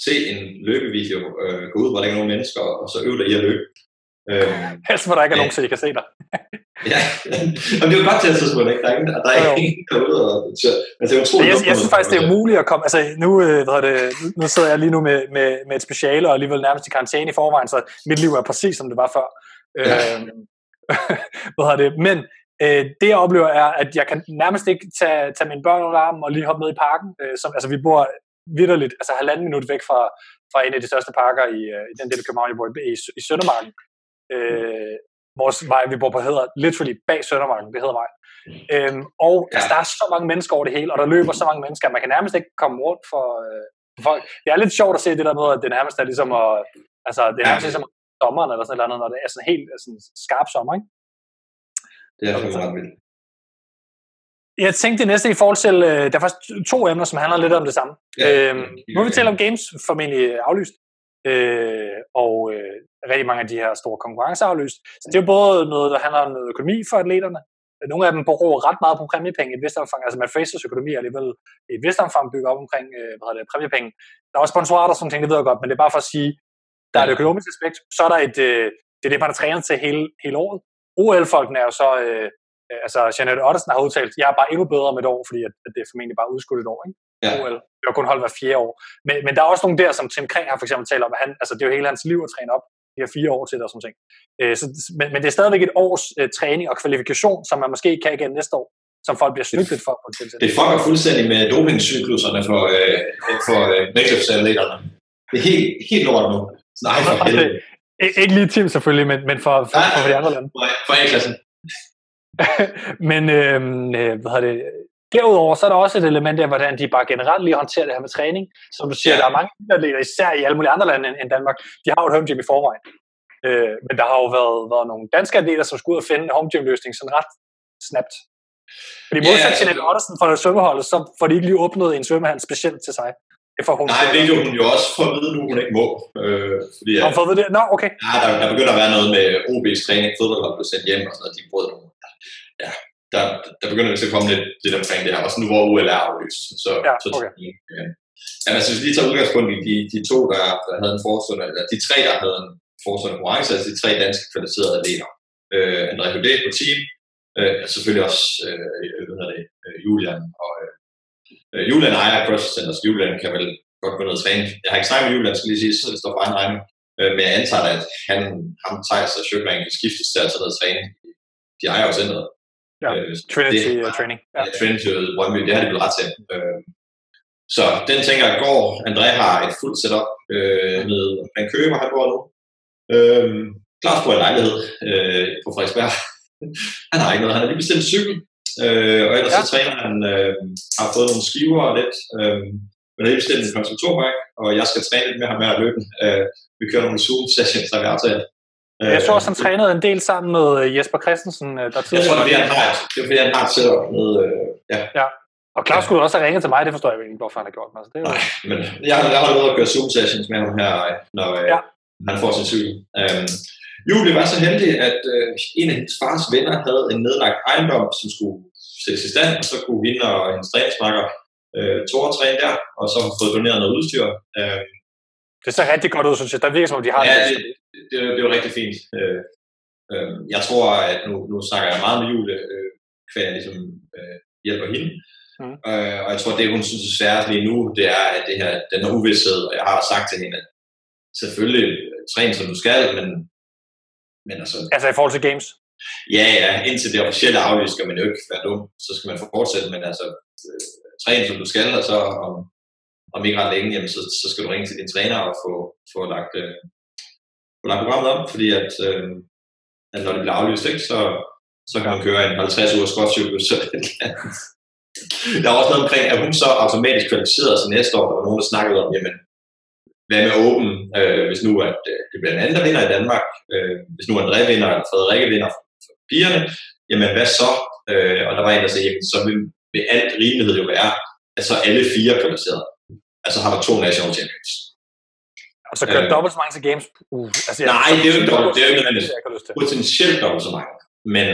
B: se en løbevideo øh, gå ud, hvor der er nogen mennesker, og så øve dig i at løbe.
A: Øh, <laughs> Helst hvor der ikke er ja. nogen, så I kan se dig. <laughs>
B: ja, og det er jo godt til at tidspunkt, ikke? Der er ingen, der er ingen derude, og, så, men det er utroligt.
A: Jeg, jeg, synes faktisk, det er muligt at komme, altså nu, øh, hvad det, nu sidder jeg lige nu med, med, med et speciale, og alligevel nærmest i karantæne i forvejen, så mit liv er præcis, som det var før. Ja. Øh, <laughs> hvad det, men øh, det jeg oplever er, at jeg kan nærmest ikke tage, tage mine børn under armen og lige hoppe ned i parken. Øh, som, altså vi bor vidderligt, altså halvanden minut væk fra, fra en af de største parker i, øh, i den del af København, jeg bor i, i, i Søndermarken. Øh, vores vej, vi bor på, hedder literally bag Søndermarken, det hedder vej. Øhm, og ja. altså, der er så mange mennesker over det hele, og der løber så mange mennesker, at man kan nærmest ikke komme rundt for, øh, for folk. Det er lidt sjovt at se det der med, at det nærmest er ligesom at, altså, det er nærmest ja. ligesom sommeren eller sådan noget, når det er sådan helt sådan skarp sommer, ikke?
B: Det er faktisk ret vildt.
A: Jeg tænkte det næste i forhold til, øh, der er faktisk to emner, som handler lidt om det samme.
B: Ja,
A: øhm, nu vil vi tale om games, formentlig aflyst, øh, og øh, rigtig mange af de her store konkurrencer aflyst. Så det er jo både noget, der handler om noget økonomi for atleterne. Nogle af dem beror ret meget på præmiepenge i et vist omfang. Altså Matt Frasers økonomi er alligevel i et vist omfang bygget op omkring øh, hvad det, præmiepenge. Der er også sponsorater, som ting, det ved jeg godt, men det er bare for at sige, der er et økonomisk aspekt. Så er der et, øh, det er det, man har trænet til hele, hele året. OL-folkene er jo så, øh, altså Jeanette Ottesen har udtalt, jeg er bare endnu bedre om et år, fordi at, at det er formentlig bare udskudt et år. Ikke?
B: Ja.
A: OL. Det var kun holdt hver fire år. Men, men der er også nogle der, som Tim Kring har for eksempel talt om, at han, altså det er jo hele hans liv at træne op de her fire år til det og sådan ting. Øh, så, men, men det er stadigvæk et års øh, træning og kvalifikation, som man måske kan igen næste år, som folk bliver snydt lidt for på
B: det. Det fucker fuldstændig med dopingcykluserne for, øh, for øh, vægtløftsatleterne. Det er helt, helt lort nu. Nej, for helvede.
A: Ikke lige Tim selvfølgelig, men, men for, for, for, for de andre lande.
B: For A-klassen. <laughs>
A: men øhm, øh, hvad hedder det, Derudover så er der også et element af, hvordan de bare generelt lige håndterer det her med træning. Som du siger, ja. der er mange atleter, især i alle mulige andre lande end, Danmark, de har jo et home gym i forvejen. Øh, men der har jo været, været nogle danske atleter, som skulle ud og finde en home gym løsning sådan ret snapt. Fordi modsat til Annette Ottersen fra svømmeholdet, så får de ikke lige åbnet en svømmehal specielt til sig.
B: Det får hun Nej, det er hun jo også for at vide nu, hun ikke må. Øh, fordi,
A: har hun fået det? Nå, okay.
B: Ja, der, der begynder at være noget med OB's træning, fodbold, der blev sendt hjem og sådan noget, de brød nogle. Ja, der, der begynder vi at komme lidt, lidt omkring det her, også nu hvor UL er aflyst. Så,
A: ja,
B: så
A: okay.
B: ja. Jamen, altså, hvis vi lige tager udgangspunkt i de, de to, der, der havde en forestående, eller de tre, der havde en forestående konkurrence, altså de tre danske kvalificerede atleter. Øh, André Hudé på team, øh, selvfølgelig også øh, hvad det, øh, Julian, og øh, Julian ejer CrossFit Center, så Julian kan vel godt gå ned og træne. Jeg har ikke snakket med Julian, skal lige sige, så det står for egen regning. Øh, men jeg antager, at han, ham, Thijs og Sjøkman kan skiftes til at tage ned og træne. De ejer jo centret.
A: Ja, øh, Trinity det, uh, Training.
B: Ja. Trinity Brøndby, det har de blevet ret til. Øh, så den tænker jeg går. André har et fuldt setup øh, med Køge, hvor han bor nu. Øh, Klart på en lejlighed øh, på Frederiksberg. <laughs> han har ikke noget. Han har lige bestilt en cykel, øh, og ellers ja. så træner han, øh, har fået nogle skiver og lidt. Øh, men har lige bestilt en konstruktorbike, og jeg skal træne lidt med ham med at løbe. Øh, vi kører nogle Zoom-sessions, der har aftalt.
A: Jeg tror også, han trænede en del sammen med øh, Jesper Christensen, øh, der
B: tidligere... Jeg tror, det er, han har, det er fordi, han har et setup med... Øh, ja.
A: ja. Og Claus skulle også have ringet til mig, det forstår jeg ikke, hvorfor han har gjort. Altså, det er jo...
B: Nej, men jeg, jeg har været at køre Zoom-sessions med ham her, når øh, ja. han får sin cykel. Um, Julie var så heldig, at øh, en af hendes fars venner havde en nedlagt ejendom, som skulle sættes i stand, og så kunne hende og hendes træningsmakker øh, Tore træne der, og så har fået doneret noget udstyr. Øh,
A: det ser rigtig godt ud, synes jeg. Der virker som om, de har
B: ja, det. Det, det, det var rigtig fint. Øh, øh, jeg tror, at nu, nu snakker jeg meget med Julie, øh, jeg ligesom øh, hjælper hende. Mm. Øh, og jeg tror, det hun synes er svært lige nu, det er, at det her, den her uvidshed, og jeg har sagt til hende, at selvfølgelig træne som du skal, men, men altså...
A: Altså i forhold til games?
B: Ja, ja, indtil det officielle aflyst skal man jo ikke være dum, så skal man fortsætte, men altså øh, træne som du skal, og så om, om ikke ret længe, jamen, så, så skal du ringe til din træner og få, få, lagt, øh, få lagt programmet om, fordi at, øh, at når det bliver aflyst, ikke, så, så kan man køre en 50 uger skotcyklus Der er også noget omkring, at hun så automatisk kvalificerede sig næste år, der var nogen, der snakkede om, jamen, hvad med åben, øh, hvis nu at, øh, det bliver en anden, der vinder i Danmark, øh, hvis nu André vinder, eller Frederikke vinder for, for pigerne, jamen hvad så? Øh, og der var en, der sagde, jamen, så vil, vil alt rimelighed jo være, at så alle fire kvalificeret altså har du to national champions.
A: Og så kører øh, dobbelt så mange til games? Uh,
B: altså, nej, det er jo ikke dobbelt, det er jo ikke nødvendigt. Potentielt dobbelt så mange, men...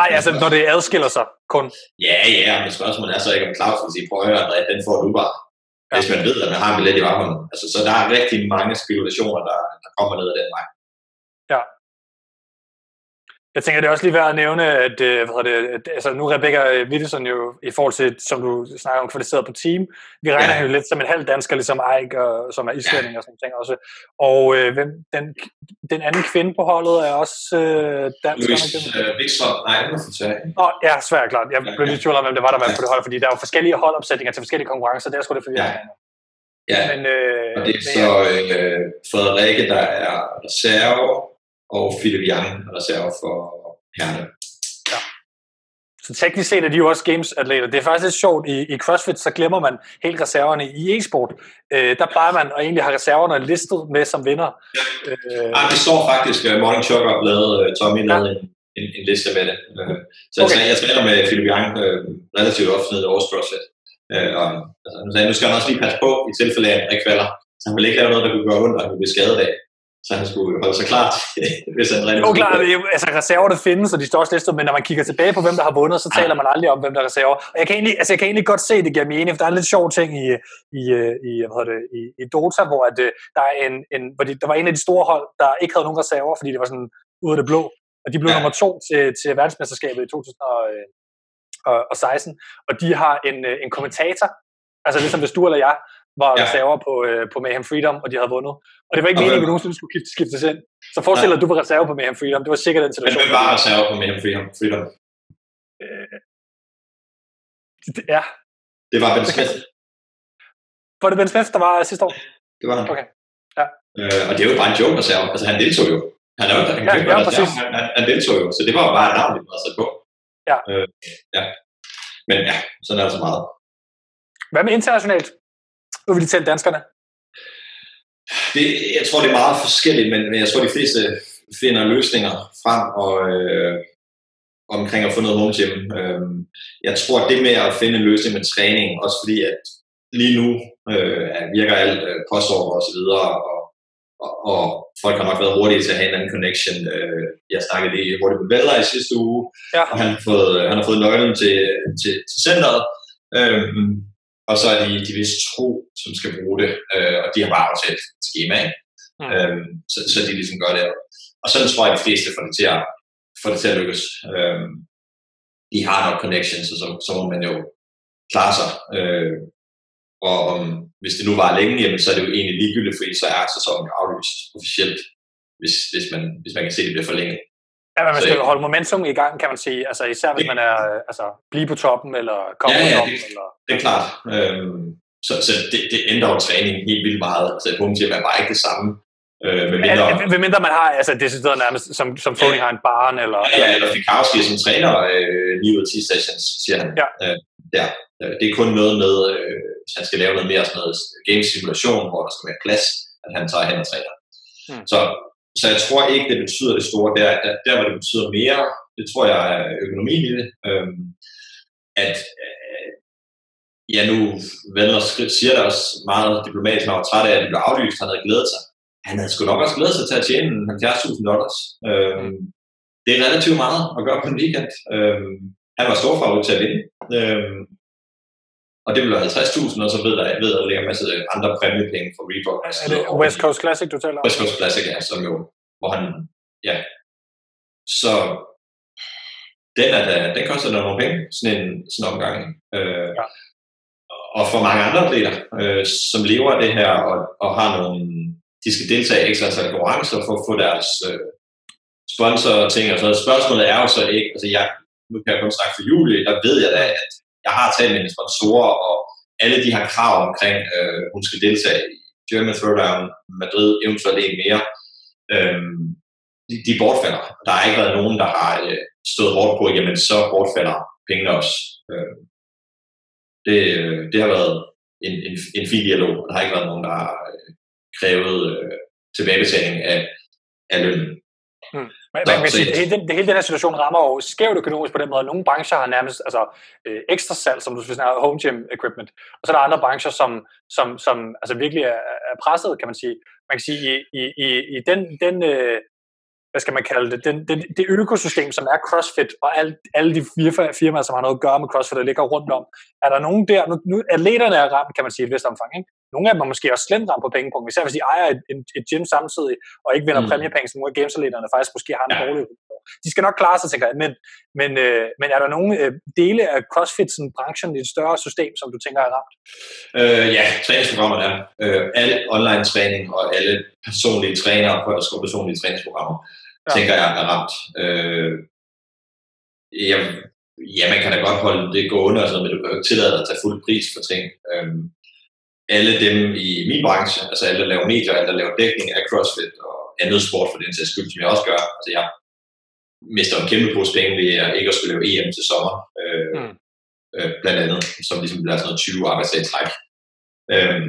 A: Ej, altså når det adskiller sig kun.
B: Ja, ja, men spørgsmålet er så ikke, om Claus vil sige, prøv at høre, André, den får du bare. Ja. Hvis man ved, at man har en billet i varmen. Altså, så der er rigtig mange spekulationer, der, der kommer ned ad den vej.
A: Ja. Jeg tænker, det er også lige værd at nævne, at, øh, hvad det, at altså, nu Rebecca Wittesen jo i forhold til, som du snakker om, kvalificeret på team. Vi regner ja. jo lidt som en halv dansker, ligesom Eik, og, som er islænding ja. og sådan ting også. Og øh, hvem, den, den anden kvinde på holdet er også øh, dansk.
B: Louise øh, Wikstrøm, nej, hun er fra
A: Åh, ja, svært klart. Jeg blev lidt i tvivl om, hvem det var, der var på det hold, fordi der er jo forskellige holdopsætninger til forskellige konkurrencer. Det er sgu det
B: forvirrende. Ja. Ja, men, øh, og det er så øh, Frederikke, der er reserve, og Philip Young, reserve for Herning.
A: Ja. Så teknisk set er de jo også games-atleter. Det er faktisk lidt sjovt. I, I CrossFit, så glemmer man helt reserverne. I e-sport, øh, der plejer man at egentlig have reserverne listet med som vinder.
B: Ja. Øh, ja, det står faktisk, uh, Morning Chuck har lavet, uh, Tommy ja. lavede en, en, en liste med det. Øh, så okay. jeg, jeg træner med Philip Young øh, relativt ofte ned i års CrossFit. Øh, og, altså, nu, skal han også lige passe på i tilfælde af, at han kvalder. Så han vil ikke lave noget, der kunne gøre ondt, og han kunne blive skadet af så han skulle holde sig klar, <laughs> hvis han
A: rigtig Jo, klart, altså reserver, der findes, og de står også listet, men når man kigger tilbage på, hvem der har vundet, så taler man aldrig om, hvem der er reserver. Og jeg kan egentlig, altså jeg kan egentlig godt se, det giver mening, for der er en lidt sjov ting i, i, i, hvad det, i, i Dota, hvor at, øh, der, er en, en, hvor de, der var en af de store hold, der ikke havde nogen reserver, fordi det var sådan ude af det blå. Og de blev ja. nummer to til, til verdensmesterskabet i 2016, og de har en, øh, en kommentator, altså ligesom hvis du eller jeg var ja. reserver på, øh, på Mayhem Freedom, og de havde vundet. Og det var ikke okay. meningen, at vi nogensinde skulle skifte, skiftes ind. Så forestil dig, at du var reserve på Mayhem Freedom. Det var sikkert den situation.
B: Men hvem var reserve på Mayhem Freedom? Freedom?
A: Øh, det, ja.
B: Det var Ben Smith.
A: Var det Ben Smith, der var sidste år?
B: Det var han.
A: Okay. Ja.
B: Øh, og det er jo bare en joke reserve. Altså, han deltog jo. Han, er jo, han, ja, ja, præcis. Han, han, han, deltog jo, så det var jo bare et navn, vi havde sat på.
A: Ja.
B: Øh, ja. Men ja, sådan er det så meget.
A: Hvad med internationalt? Nu vil de tale danskerne.
B: Det, jeg tror, det er meget forskelligt, men, men jeg tror, de fleste finder løsninger frem og, øh, omkring at få noget home gym. Øh, jeg tror, det med at finde en løsning med træning, også fordi at lige nu øh, virker alt øh, postordre og så videre, og, og, og folk har nok været hurtige til at have en anden connection. Øh, jeg snakkede det hurtigt med Vella i sidste uge, ja. og han har, fået, han har fået nøglen til, til, til centret. Øh, og så er de, de vist to, som skal bruge det, øh, og de har bare aftalt et schema, mm. øhm, så, så de ligesom gør det. Og sådan tror jeg, at de fleste får det til at, får det til at lykkes. Øhm, de har nok connections, og så, så må man jo klare sig. Øh, og om, hvis det nu var længe, jamen, så er det jo egentlig ligegyldigt, fordi så er sæsonen aflyst officielt, hvis, hvis, man, hvis man kan se, at det bliver forlænget.
A: Ja, men man skal holde momentum i gang, kan man sige. Altså især hvis man er, altså, blive på toppen, eller komme ja, ja, på toppen.
B: Det,
A: eller...
B: det er klart. Øhm, så så det, det ændrer jo træningen helt vildt meget. Altså et punkt til at bare ikke det samme. Øh, med mindre,
A: ja, mindre man har, altså det sidder nærmest, som, som Tony ja, har en barn, eller...
B: Ja, ja eller Fikowski som træner øh, 9 ud af 10 sessions, siger han. Ja. Øh, ja. Det er kun noget med, øh, hvis han skal lave noget mere sådan noget game simulation, hvor der skal være plads, at han tager hen og træner. Hmm. Så så jeg tror ikke, det betyder det store. Der, der, der hvor det betyder mere, det tror jeg er økonomien i det. Øhm, at øh, ja, nu venner siger det også meget diplomatisk, når han var træt af, at det blev aflyst, han havde glædet sig. Han havde sgu nok også glædet sig til at tjene 70.000 dollars. Øhm, det er relativt meget at gøre på en weekend. Øhm, han var stor favorit til at vinde. Øhm, og det vil være 50.000, og så ved der, ved der ligger en masse andre præmiepenge for rebroadcast.
A: Er det West Coast Classic, du taler om?
B: West Coast Classic, ja, som jo, hvor han, ja. Så den, er da, den koster da nogle penge, sådan en sådan omgang. Øh, ja. Og for mange andre atleter, øh, som lever af det her, og, og har nogle, de skal deltage i ekstra antal konkurrencer for at få deres øh, sponsor ting og så Spørgsmålet er jo så ikke, altså jeg, nu kan jeg kun snakke for Julie, der ved jeg da, at jeg har talt med en sponsorer, og alle de her krav omkring, øh, hun skal deltage i German Throwdown, Madrid, eventuelt en mere, øh, de, de bortfalder. Der har ikke været nogen, der har øh, stået hårdt på, jamen så bortfalder pengene også. Øhm, øh, det, det har været en, en, en fin dialog. Der har ikke været nogen, der har øh, krævet øh, tilbagebetaling af, af lønnen.
A: Hmm. Men, man sige, det, hele, det, hele den her situation rammer jo skævt økonomisk på den måde. Nogle brancher har nærmest altså, øh, ekstra salg, som du snakker home gym equipment, og så er der andre brancher, som, som, som altså virkelig er, er presset, kan man sige. Man kan sige, i, i, i, i den, den øh, hvad skal man kalde det, den, den, det økosystem, som er CrossFit, og alle, alle de firmaer, som har noget at gøre med CrossFit, der ligger rundt om, er der nogen der, nu, nu atleterne er ramt, kan man sige, i et vist omfang, ikke? Nogle af dem er måske også slemt ramt på pengepunkt, især hvis de ejer et, et, et gym samtidig, og ikke vinder mm. præmiepenge, som nogle af gamesatleterne faktisk måske har en ja. dårlig De skal nok klare sig, tænker jeg, men, men, øh, men er der nogle øh, dele af CrossFit-branchen i et større system, som du tænker er ramt?
B: Øh, ja, træningsprogrammer er. Øh, alle online træning og alle personlige trænere der skal personlige træningsprogrammer ja. tænker jeg er ramt. Øh, ja, ja, man kan da godt holde det gående, altså, men du kan jo ikke tillade dig at tage fuld pris for ting. Øh, alle dem i min branche, altså alle, der laver medier, alle, der laver dækning af CrossFit og andet sport for den sags skyld, som jeg også gør. Altså, jeg mister en kæmpe pose penge ved at ikke at skulle lave EM til sommer, øh, mm. øh, blandt andet, som ligesom bliver sådan noget 20 arbejdsdage træk. Øh,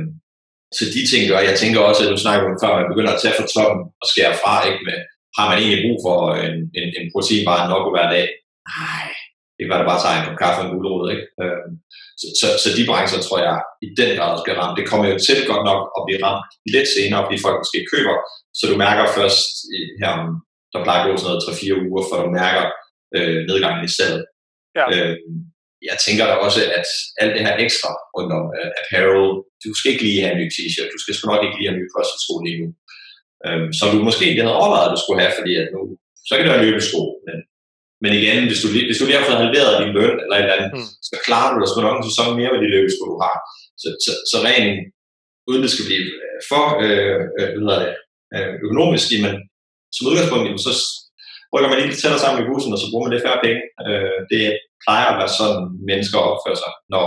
B: så de ting gør, jeg tænker også, at nu snakker vi før, man begynder at tage fra toppen og skære fra, ikke med har man egentlig brug for en, en, en proteinbar nok hver dag? Nej, det være, der bare tager en kop kaffe og en gulerod, ikke? Øh, så, så, så, de brancher, tror jeg, i den grad også bliver ramt. Det kommer jo til godt nok at blive ramt lidt senere, fordi folk måske køber, så du mærker først her der plejer at gå sådan noget 3-4 uger, for du mærker øh, nedgangen i salget. Ja. Øh, jeg tænker da også, at alt det her ekstra rundt om uh, apparel, du skal ikke lige have en ny t-shirt, du skal sgu nok ikke lige have en ny CrossFit-sko lige nu. Um, som du måske ikke havde overvejet, at du skulle have, fordi at nu, så kan det være løbesko, men, men igen, hvis du, hvis du lige har fået halveret din løn eller et eller andet, mm. så klarer du dig sgu nok en sæson mere med de løbesko, du har. Så, så, så rent, uden det skal blive øh, for øh, øh, øh, økonomisk, men som udgangspunkt, så rykker man lige tættere sammen i bussen, og så bruger man lidt færre penge. Øh, det plejer at være sådan, mennesker opfører sig, når,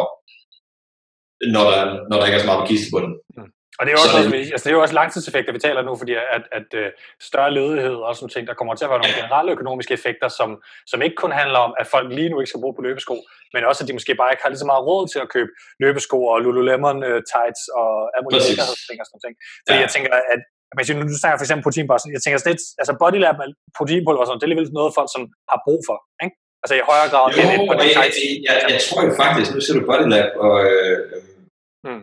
B: når, der, når der ikke er så meget på kistebunden.
A: Mm. Og det er, jo også, så, altså, det er jo også langtidseffekter, vi taler nu, fordi at, at, at større ledighed og sådan ting, der kommer til at være nogle generelle økonomiske effekter, som, som ikke kun handler om, at folk lige nu ikke skal bruge på løbesko, men også, at de måske bare ikke har lige så meget råd til at købe løbesko og Lululemon uh, tights og alle mulige sikkerhedsting og sådan ting. Fordi ja. jeg tænker, at men nu, du snakker for eksempel proteinbar, jeg tænker lidt, altså bodylab med proteinpulver og sådan, det er alligevel noget, folk som har brug for, ikke? Altså i højere grad
B: jo, end et på jeg, jeg, jeg, jeg, tror jo faktisk, nu ser du bodylab og øh, hmm.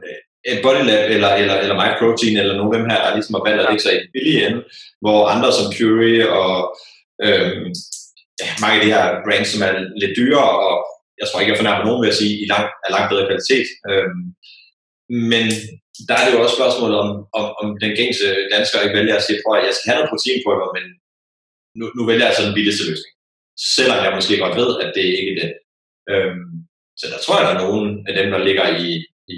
B: Bodylab eller, eller, eller MyProtein eller nogle af dem her, der ligesom har valgt at lægge sig i billige ende, hvor andre som Curie og øh, mange af de her brands, som er lidt dyrere, og jeg tror ikke, jeg fornærmer nogen ved at sige, i langt, er langt bedre kvalitet. Øh, men der er det jo også spørgsmålet om, om, om den gængse dansker ikke vælger at sige, at jeg skal have noget proteinpulver, men nu, nu vælger jeg altså den billigste løsning. Selvom jeg måske godt ved, at det ikke er det. Øhm, så der tror jeg, der er nogen af dem, der ligger i, i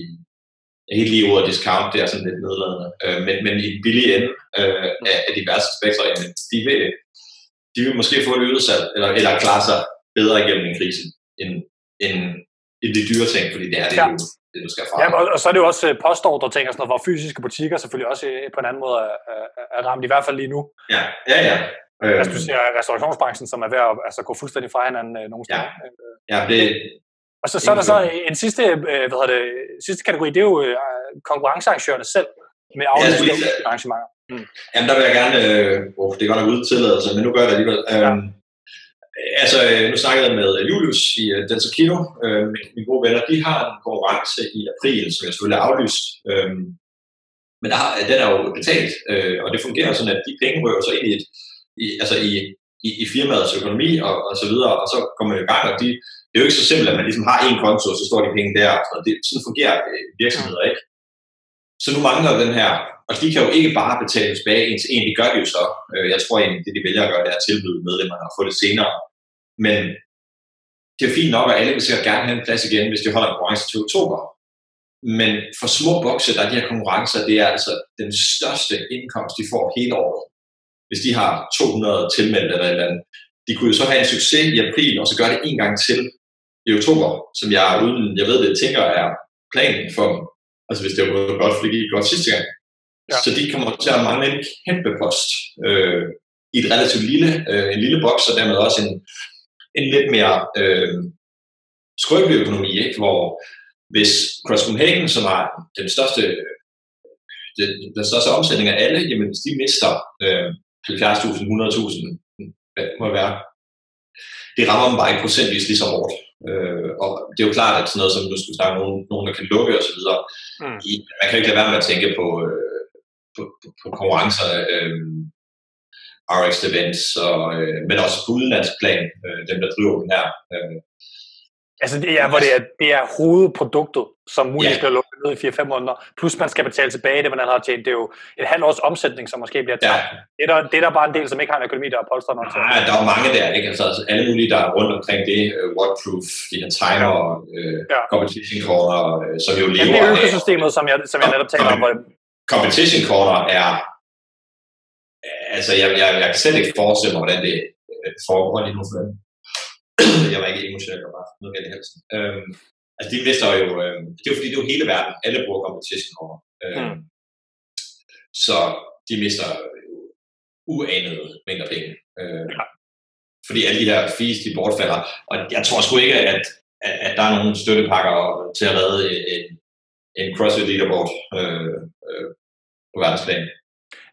B: helt lige ordet discount, det er sådan lidt nedladende. Øh, men, men i den billige ende øh, af, af de værste spektrer, jamen, de vil, de vil måske få et øget salg, eller, eller klare sig bedre igennem en krise, end, end, end de dyre ting, fordi det er det ja. jo det, du skal fra.
A: Ja, og, og så er det jo også øh, postordre ting og sådan noget, hvor fysiske butikker selvfølgelig også øh, på en anden måde er, er, er ramt, i hvert fald lige nu.
B: Ja, ja, ja.
A: Øh, altså, du ser restaurationsbranchen, som er ved at altså, gå fuldstændig fra hinanden øh, nogle steder.
B: Ja, ja det,
A: og så, så er der så en sidste, øh, hvad hedder det, sidste kategori, det er jo øh, konkurrencearrangørerne selv med aflyste ja, arrangementer. Mm.
B: Jamen der vil jeg gerne, øh, oh, det er godt nok uden tilladelse, men nu gør jeg det alligevel. Ja. Øhm, altså, øh, nu snakkede jeg med Julius i uh, Delta Kino, øh, mine gode venner, de har en konkurrence i april, som jeg selvfølgelig er aflyst. Øh, men der har, den er jo betalt, øh, og det fungerer sådan, at de penge rører så ind i, et, i, altså i, i, i firmaets økonomi og, og så videre, og så kommer man i gang, og de, det er jo ikke så simpelt, at man ligesom har en konto, og så står de penge der. Og det, sådan fungerer øh, virksomheder ikke. Så nu mangler den her, og de kan jo ikke bare betale tilbage en til en, det gør de jo så. Øh, jeg tror egentlig, det de vælger at gøre, det er at tilbyde medlemmerne at få det senere. Men det er fint nok, at alle vil sikkert gerne have en plads igen, hvis de holder en konkurrence til oktober. Men for små bokse, der er de her konkurrencer, det er altså den største indkomst, de får hele året. Hvis de har 200 tilmeldte eller et eller andet. De kunne jo så have en succes i april, og så gøre det en gang til i oktober, som jeg uden, jeg ved det, tænker er planen for dem. Altså hvis det var gået godt, for det gik godt sidste gang. Ja. Så de kommer til at mangle en kæmpe post øh, i et relativt lille, øh, en lille boks, og dermed også en, en lidt mere øh, skrøbelig økonomi, ikke? hvor hvis Cross Copenhagen, som har den største, den, den største omsætning af alle, jamen hvis de mister øh, 70.000, 100.000, hvad må det være, det rammer dem bare ikke procentvis lige så hårdt. Øh, og det er jo klart, at sådan noget som, nu skal vi snakke nogen, nogen der kan lukke osv., mm. man kan ikke lade være med at tænke på, øh, på, på, på konkurrencer, øh, RX Events, og, øh, men også på udenlandsk plan, øh, dem der driver den her. Øh,
A: Altså det er, hvor det er, det er hovedproduktet, som muligvis yeah. bliver lukket ned i 4-5 måneder, plus man skal betale tilbage det, man har tjent. Det er jo et halvt års omsætning, som måske bliver tabt. Ja. Det, er der, det er der bare en del, som ikke har en økonomi, der er polstret nok
B: til. Nej, der er mange der, ikke? Altså, altså alle mulige, der er rundt omkring det, uh, Whatproof, de her timer, uh, ja. competition corner, uh, som jo lever
A: ja, det er økosystemet, som jeg, som jeg netop taler om. Hvor...
B: Competition corner er, altså jeg, jeg, jeg kan slet ikke forestille mig, hvordan det foregår lige nu for. Jeg var ikke emotionel, og bare noget af det helst. Øhm, altså de mister jo, øhm, det er jo fordi, det er jo hele verden, alle bruger competition over. Øhm, mm. Så de mister uanede mængder penge. Øhm, ja. Fordi alle de her fees, de bortfalder. Og jeg tror sgu ikke, at, at, at der er nogen støttepakker til at redde en, en CrossFit leaderboard øh, øh, på verdensplan.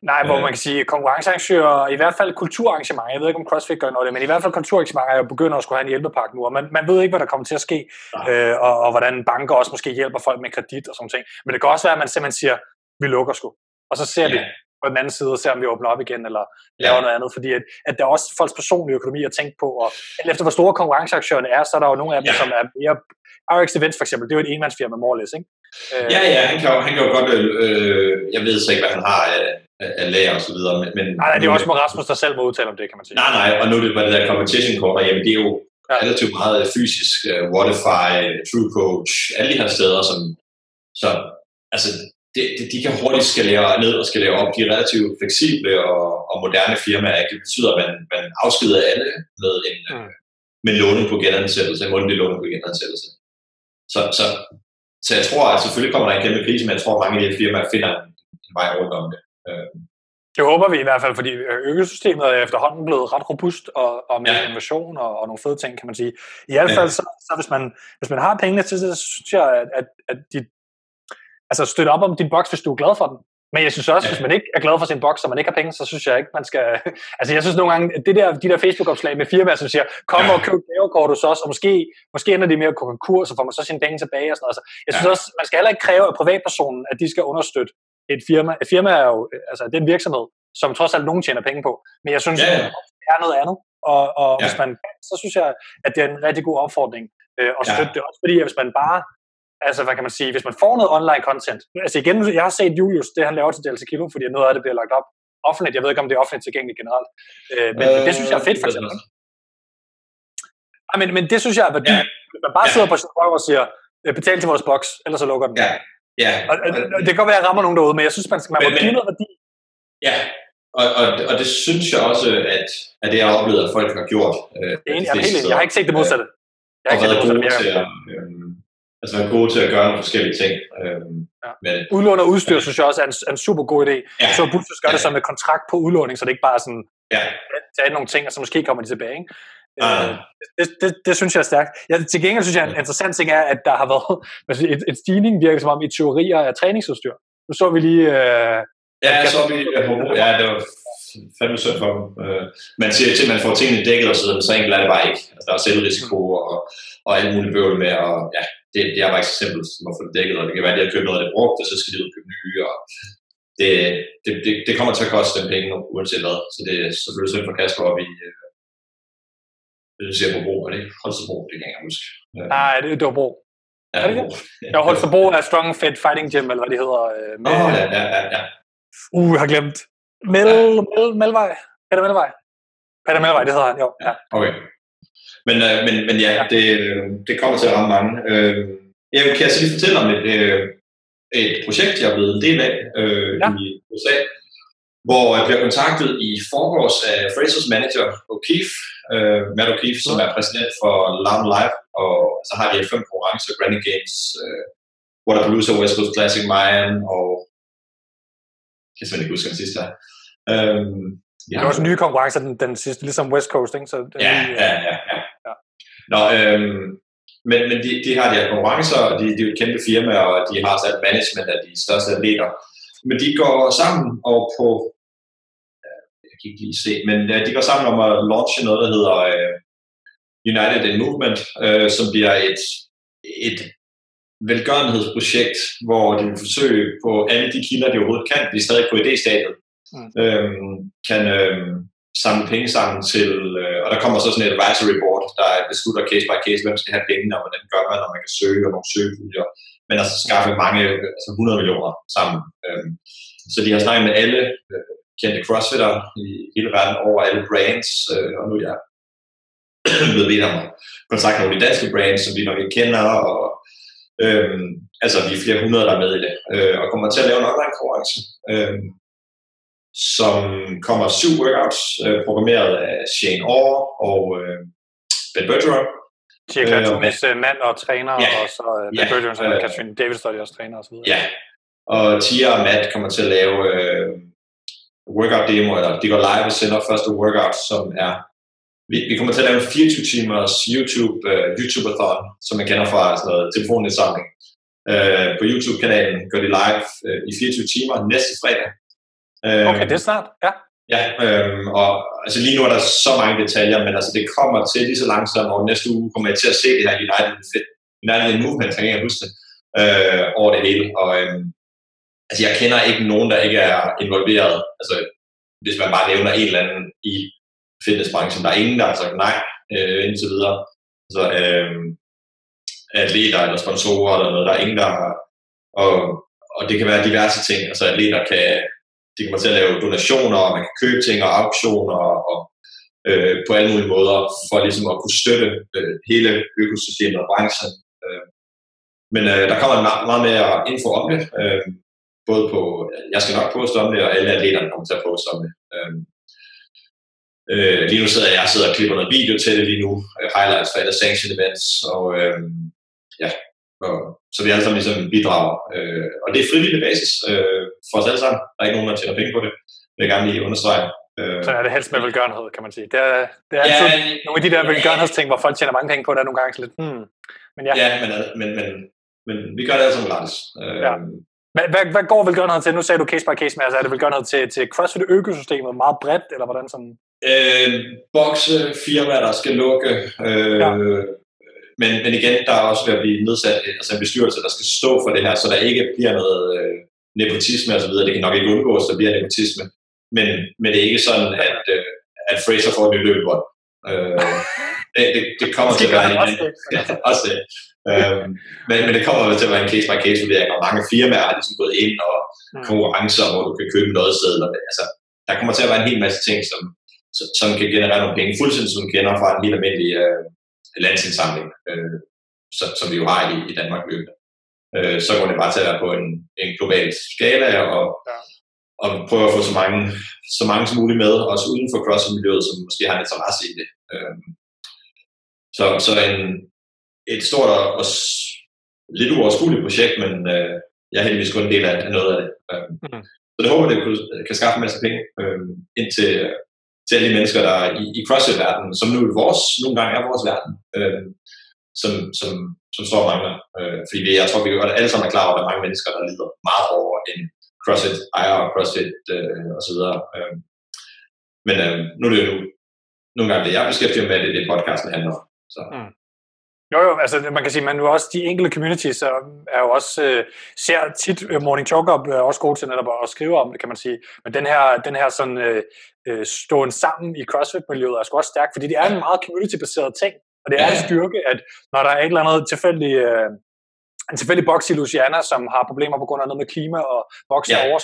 A: Nej, hvor man kan sige, konkurrencearrangører, i hvert fald kulturarrangementer, jeg ved ikke om CrossFit gør noget det, men i hvert fald kulturarrangementer er jo begynder at skulle have en hjælpepakke nu, og man, man ved ikke, hvad der kommer til at ske, ja. øh, og, og hvordan banker også måske hjælper folk med kredit og sådan ting. Men det kan også være, at man simpelthen siger, vi lukker sgu, og så ser ja. vi på den anden side og ser, om vi åbner op igen, eller laver ja. noget andet, fordi at, at der er også folks personlige økonomi at tænke på, og efter hvor store konkurrenceaktionerne er, så er der jo nogle af dem, ja. som er mere... RX Events for eksempel, det er jo et enmandsfirma, more or less, ikke?
B: Øh, ja, ja, han kan, han kan jo godt, øh, jeg ved så ikke, hvad han har af, af lager og så videre, men... men
A: nej, nej, det er også med Rasmus, der selv må udtale om det, kan man sige.
B: Nej, nej, og nu er det bare det der competition core, jamen det er jo ja. relativt meget fysisk, uh, Wordify, True Coach, alle de her steder, som, så, altså, det, det, de kan hurtigt skalere ned og skalere op. De er relativt fleksible og, og moderne firmaer. Det betyder, at man, man afskeder alle med en mm. med låning på genansættelse, en mundtlig låning på genansættelse. Så, så, så jeg tror, at selvfølgelig kommer der en kæmpe krise, men jeg tror, at mange af de firmaer finder en, en vej rundt om det. Øh.
A: Det håber vi i hvert fald, fordi økosystemet er efterhånden blevet ret robust og, og med ja. innovation og, og nogle fede ting, kan man sige. I hvert fald, ja. så, så hvis, man, hvis man har pengene til det, så synes jeg, at, at, at de, altså støtte op om din boks, hvis du er glad for den. Men jeg synes også, ja. hvis man ikke er glad for sin boks, og man ikke har penge, så synes jeg ikke, man skal... <laughs> Altså jeg synes nogle gange, det der, de der Facebook-opslag med firmaer, som siger, kom ja. og køb gavekort hos os, og måske, måske ender de med at gå konkurs, så får man så sine penge tilbage og sådan noget. Altså, jeg synes ja. også, man skal heller ikke kræve af privatpersonen, at de skal understøtte et firma. Et firma er jo, altså det er en virksomhed, som trods alt nogen tjener penge på. Men jeg synes, ja. det er noget andet. Og, og ja. hvis man så synes jeg, at det er en rigtig god opfordring øh, at støtte ja. det. Også fordi, at hvis man bare altså hvad kan man sige, hvis man får noget online content, altså igen, jeg har set Julius, det han laver til Delta Kilo, fordi noget af det bliver lagt op offentligt, jeg ved ikke, om det er offentligt tilgængeligt generelt, øh, men øh, det synes jeg er fedt for eksempel. Ja, men, men det synes jeg er værdi. Ja. Man bare ja. sidder på sin og siger, øh, betal til vores boks, ellers så lukker den.
B: Ja. Ja.
A: Og, og, og, det kan godt være, at jeg rammer nogen derude, men jeg synes, man, man må give noget værdi.
B: Ja, og, og, og det synes jeg også, at, at det har oplevet, at folk har gjort.
A: Øh, det er er helt, jeg har ikke set det modsatte. Jeg
B: har ikke set det modsatte. Til at, øh, altså være gode til at gøre nogle forskellige ting. Øhm,
A: ja. men, Udlån og udstyr, ja. synes jeg også er en, en super god idé. Ja. Så burde gøre ja. det som en kontrakt på udlåning, så det ikke bare er sådan, ja. tage nogle ting, og så måske kommer de tilbage. Ikke? Uh. Øh, det, det, det, synes jeg er stærkt. Ja, til gengæld synes jeg, en interessant ting er, at der har været <laughs> et, et stigning, virker som om, i teorier af træningsudstyr. Nu så vi lige... Øh,
B: ja, så vi... Ja, det var fandme synd for dem. Øh, man siger til, at man får tingene dækket og så, så enkelt er det bare ikke. Altså, der er selvrisiko og, og alt muligt bøvl med, og ja, det, det er bare ikke så simpelt som at få det dækket, og det kan være, at de har købt noget, der er brugt, og så skal de ud og købe nye, og det, det, det, det kommer til at koste dem penge, uanset hvad. Så det er selvfølgelig synd for Kasper op i, øh, det ser på bro, er det ikke Holstebro? Det kan jeg ikke huske.
A: Nej, det, det var bro. Ja, er det det? Ja, Holstebro er Strong Fit Fighting Gym, eller hvad det hedder.
B: Øh, med, oh, ja, ja, ja, ja.
A: Uh, jeg har glemt. Mel, ja. Mel, Melvej. Peter Melvej. Peter Melvej, det hedder han, jo. Ja.
B: Okay. Men, øh, men, men ja, det, det kommer til at ramme mange. Øh, jeg kan jeg så lige fortælle om et, øh, et projekt, jeg er blevet en del af øh, ja. i USA, hvor jeg bliver kontaktet i forgårs af Frasers manager O'Keefe, øh, Matt O'Keefe, som er præsident for Lam Live, og så har de fem konkurrencer, Granny Games, øh, Waterpalooza, West Coast Classic, Mayan, og jeg kan simpelthen ikke huske den sidste her. Øhm,
A: ja. Det er også nye konkurrencer, den, den sidste, ligesom West Coast, ikke? Så
B: det ja, nye, ja, ja, ja, ja. Nå, øhm, men, men de, de har de her konkurrencer, og de, de er et kæmpe firma, og de har sat management af de største atleter. Men de går sammen og på, kan ikke lige se, men de går sammen om at launche noget, der hedder uh, United in Movement, uh, som bliver et, et velgørenhedsprojekt, hvor de vil forsøge på alle de kilder, de overhovedet kan, de er stadig på idéstadiet, mm. øhm, kan øhm, samle penge sammen til, øh, og der kommer så sådan et advisory board, der beslutter case by case, hvem skal have pengene, og hvordan gør man, når man kan søge, og nogle søgepuljer, men altså skaffe mange, altså 100 millioner sammen. Øhm, så de har snakket med alle øh, kendte crossfitter i hele verden, over alle brands, øh, og nu er jeg <clears throat> blevet bedt om at kontakte nogle af de danske brands, som vi nok ikke kender, og øhm, altså vi er flere hundrede, der er med i det, øh, og kommer til at lave en online konkurrence, øh, som kommer syv workouts, øh, programmeret af Shane Orr og øh, Ben Bergeron.
A: Cirka øh, Thomas med, mand og træner, ja, og så øh, ja, Bergeron, øh, Catherine Davis, der er også træner osv.
B: Ja, og Tia og Matt kommer til at lave øh, workout demo, eller de går live og sender første workout, som er vi, vi kommer til at lave en 24 timers YouTube, uh, YouTube-athon, som man kender fra sådan noget telefonindsamling. Uh, på YouTube-kanalen går det live uh, i 24 timer næste fredag
A: okay, det er snart, ja.
B: Ja, øhm, og altså lige nu er der så mange detaljer, men altså det kommer til lige så langsomt, og næste uge kommer jeg til at se det her United, United Movement, kan jeg huske det, øh, over det hele. Og øhm, altså jeg kender ikke nogen, der ikke er involveret. Altså hvis man bare nævner en eller anden i fitnessbranchen, der er ingen, der har sagt nej øh, indtil videre. Altså øh, atleter eller sponsorer eller noget, der er ingen, der har, og, og det kan være diverse ting. Altså atleter kan, de kommer til at lave donationer, og man kan købe ting og auktioner og øh, på alle mulige måder, for ligesom at kunne støtte øh, hele økosystemet og branchen. Øh. Men øh, der kommer meget, meget mere info om det, øh, både på, jeg skal nok poste om det, og alle atleterne kommer til at poste om det. Øh. Øh, lige nu sidder jeg, jeg sidder og klipper noget video til det lige nu, øh, highlights fra alle sanction events, og øh, ja, og, så vi alle sammen ligesom bidrager. Øh, og det er frivillig basis øh, for os alle sammen. Der er ikke nogen, der tjener penge på det. Vil jeg gerne lige understrege.
A: Øh, så er det helst med velgørenhed, kan man sige. Det er, det er altid ja, nogle af de der velgørenhedsting, hvor folk tjener mange penge på, der er nogle gange lidt, hmm.
B: Men ja, ja men, men, men, men vi gør det alle sammen gratis. Øh, ja.
A: Hvad, hvad, hvad går velgørenhed til? Nu sagde du case by case, men altså er det velgørenhed til, til CrossFit-økosystemet meget bredt, eller hvordan sådan?
B: Øh, bokse, firmaer, der skal lukke, øh, ja men, men igen, der er også ved at blive nedsat altså en bestyrelse, der skal stå for det her, så der ikke bliver noget øh, nepotisme osv. Det kan nok ikke undgås, der bliver nepotisme. Men, men det er ikke sådan, at, øh, at Fraser får et nyt løbebånd. Øh, <laughs> det, det, det kommer til at være en, <laughs> ja, også det. Øh, men, men det kommer til at være en case by case vurdering, og mange firmaer har ligesom gået ind og mm. konkurrencer, hvor du kan købe noget sted. Altså, der kommer til at være en hel masse ting, som, som kan generere nogle penge, fuldstændig som kender fra en helt almindelig øh, landsindsamling, øh, som, som vi jo har i, i Danmark løbende. Øh, så går det bare til at være på en, en global skala og, ja. og prøve at få så mange, så mange som muligt med, også uden for CrossFit-miljøet, som måske har en interesse i det. Øh, så, så en, et stort og, lidt uoverskueligt projekt, men øh, jeg er heldigvis kun en del af, noget af det. Øh, mm. Så det håber, det kan, kan skaffe en masse penge øh, ind til, til alle de mennesker, der er i, i CrossFit-verdenen, som nu er vores, nogle gange er vores verden, øh, som, som, som står og mangler. Øh, fordi vi, jeg tror, vi godt alle sammen er klar over, at der er mange mennesker, der lider meget over en CrossFit ejer og CrossFit øh, osv. Øh, men øh, nu er det jo nogle gange det, jeg beskæftiger med, det er det, podcasten handler om. Så. Mm.
A: Jo, jo, altså man kan sige, man også de enkelte communities er, er jo også, øh, ser tit, uh, Morning Talk Up er også god til netop at skrive om det, kan man sige. Men den her, den her sådan øh, øh stående sammen i CrossFit-miljøet er sgu også stærk, fordi det er en meget community-baseret ting, og det er en styrke, at når der er et eller andet tilfældig, øh, en tilfældig boks i Louisiana, som har problemer på grund af noget med klima og boksen ja. over,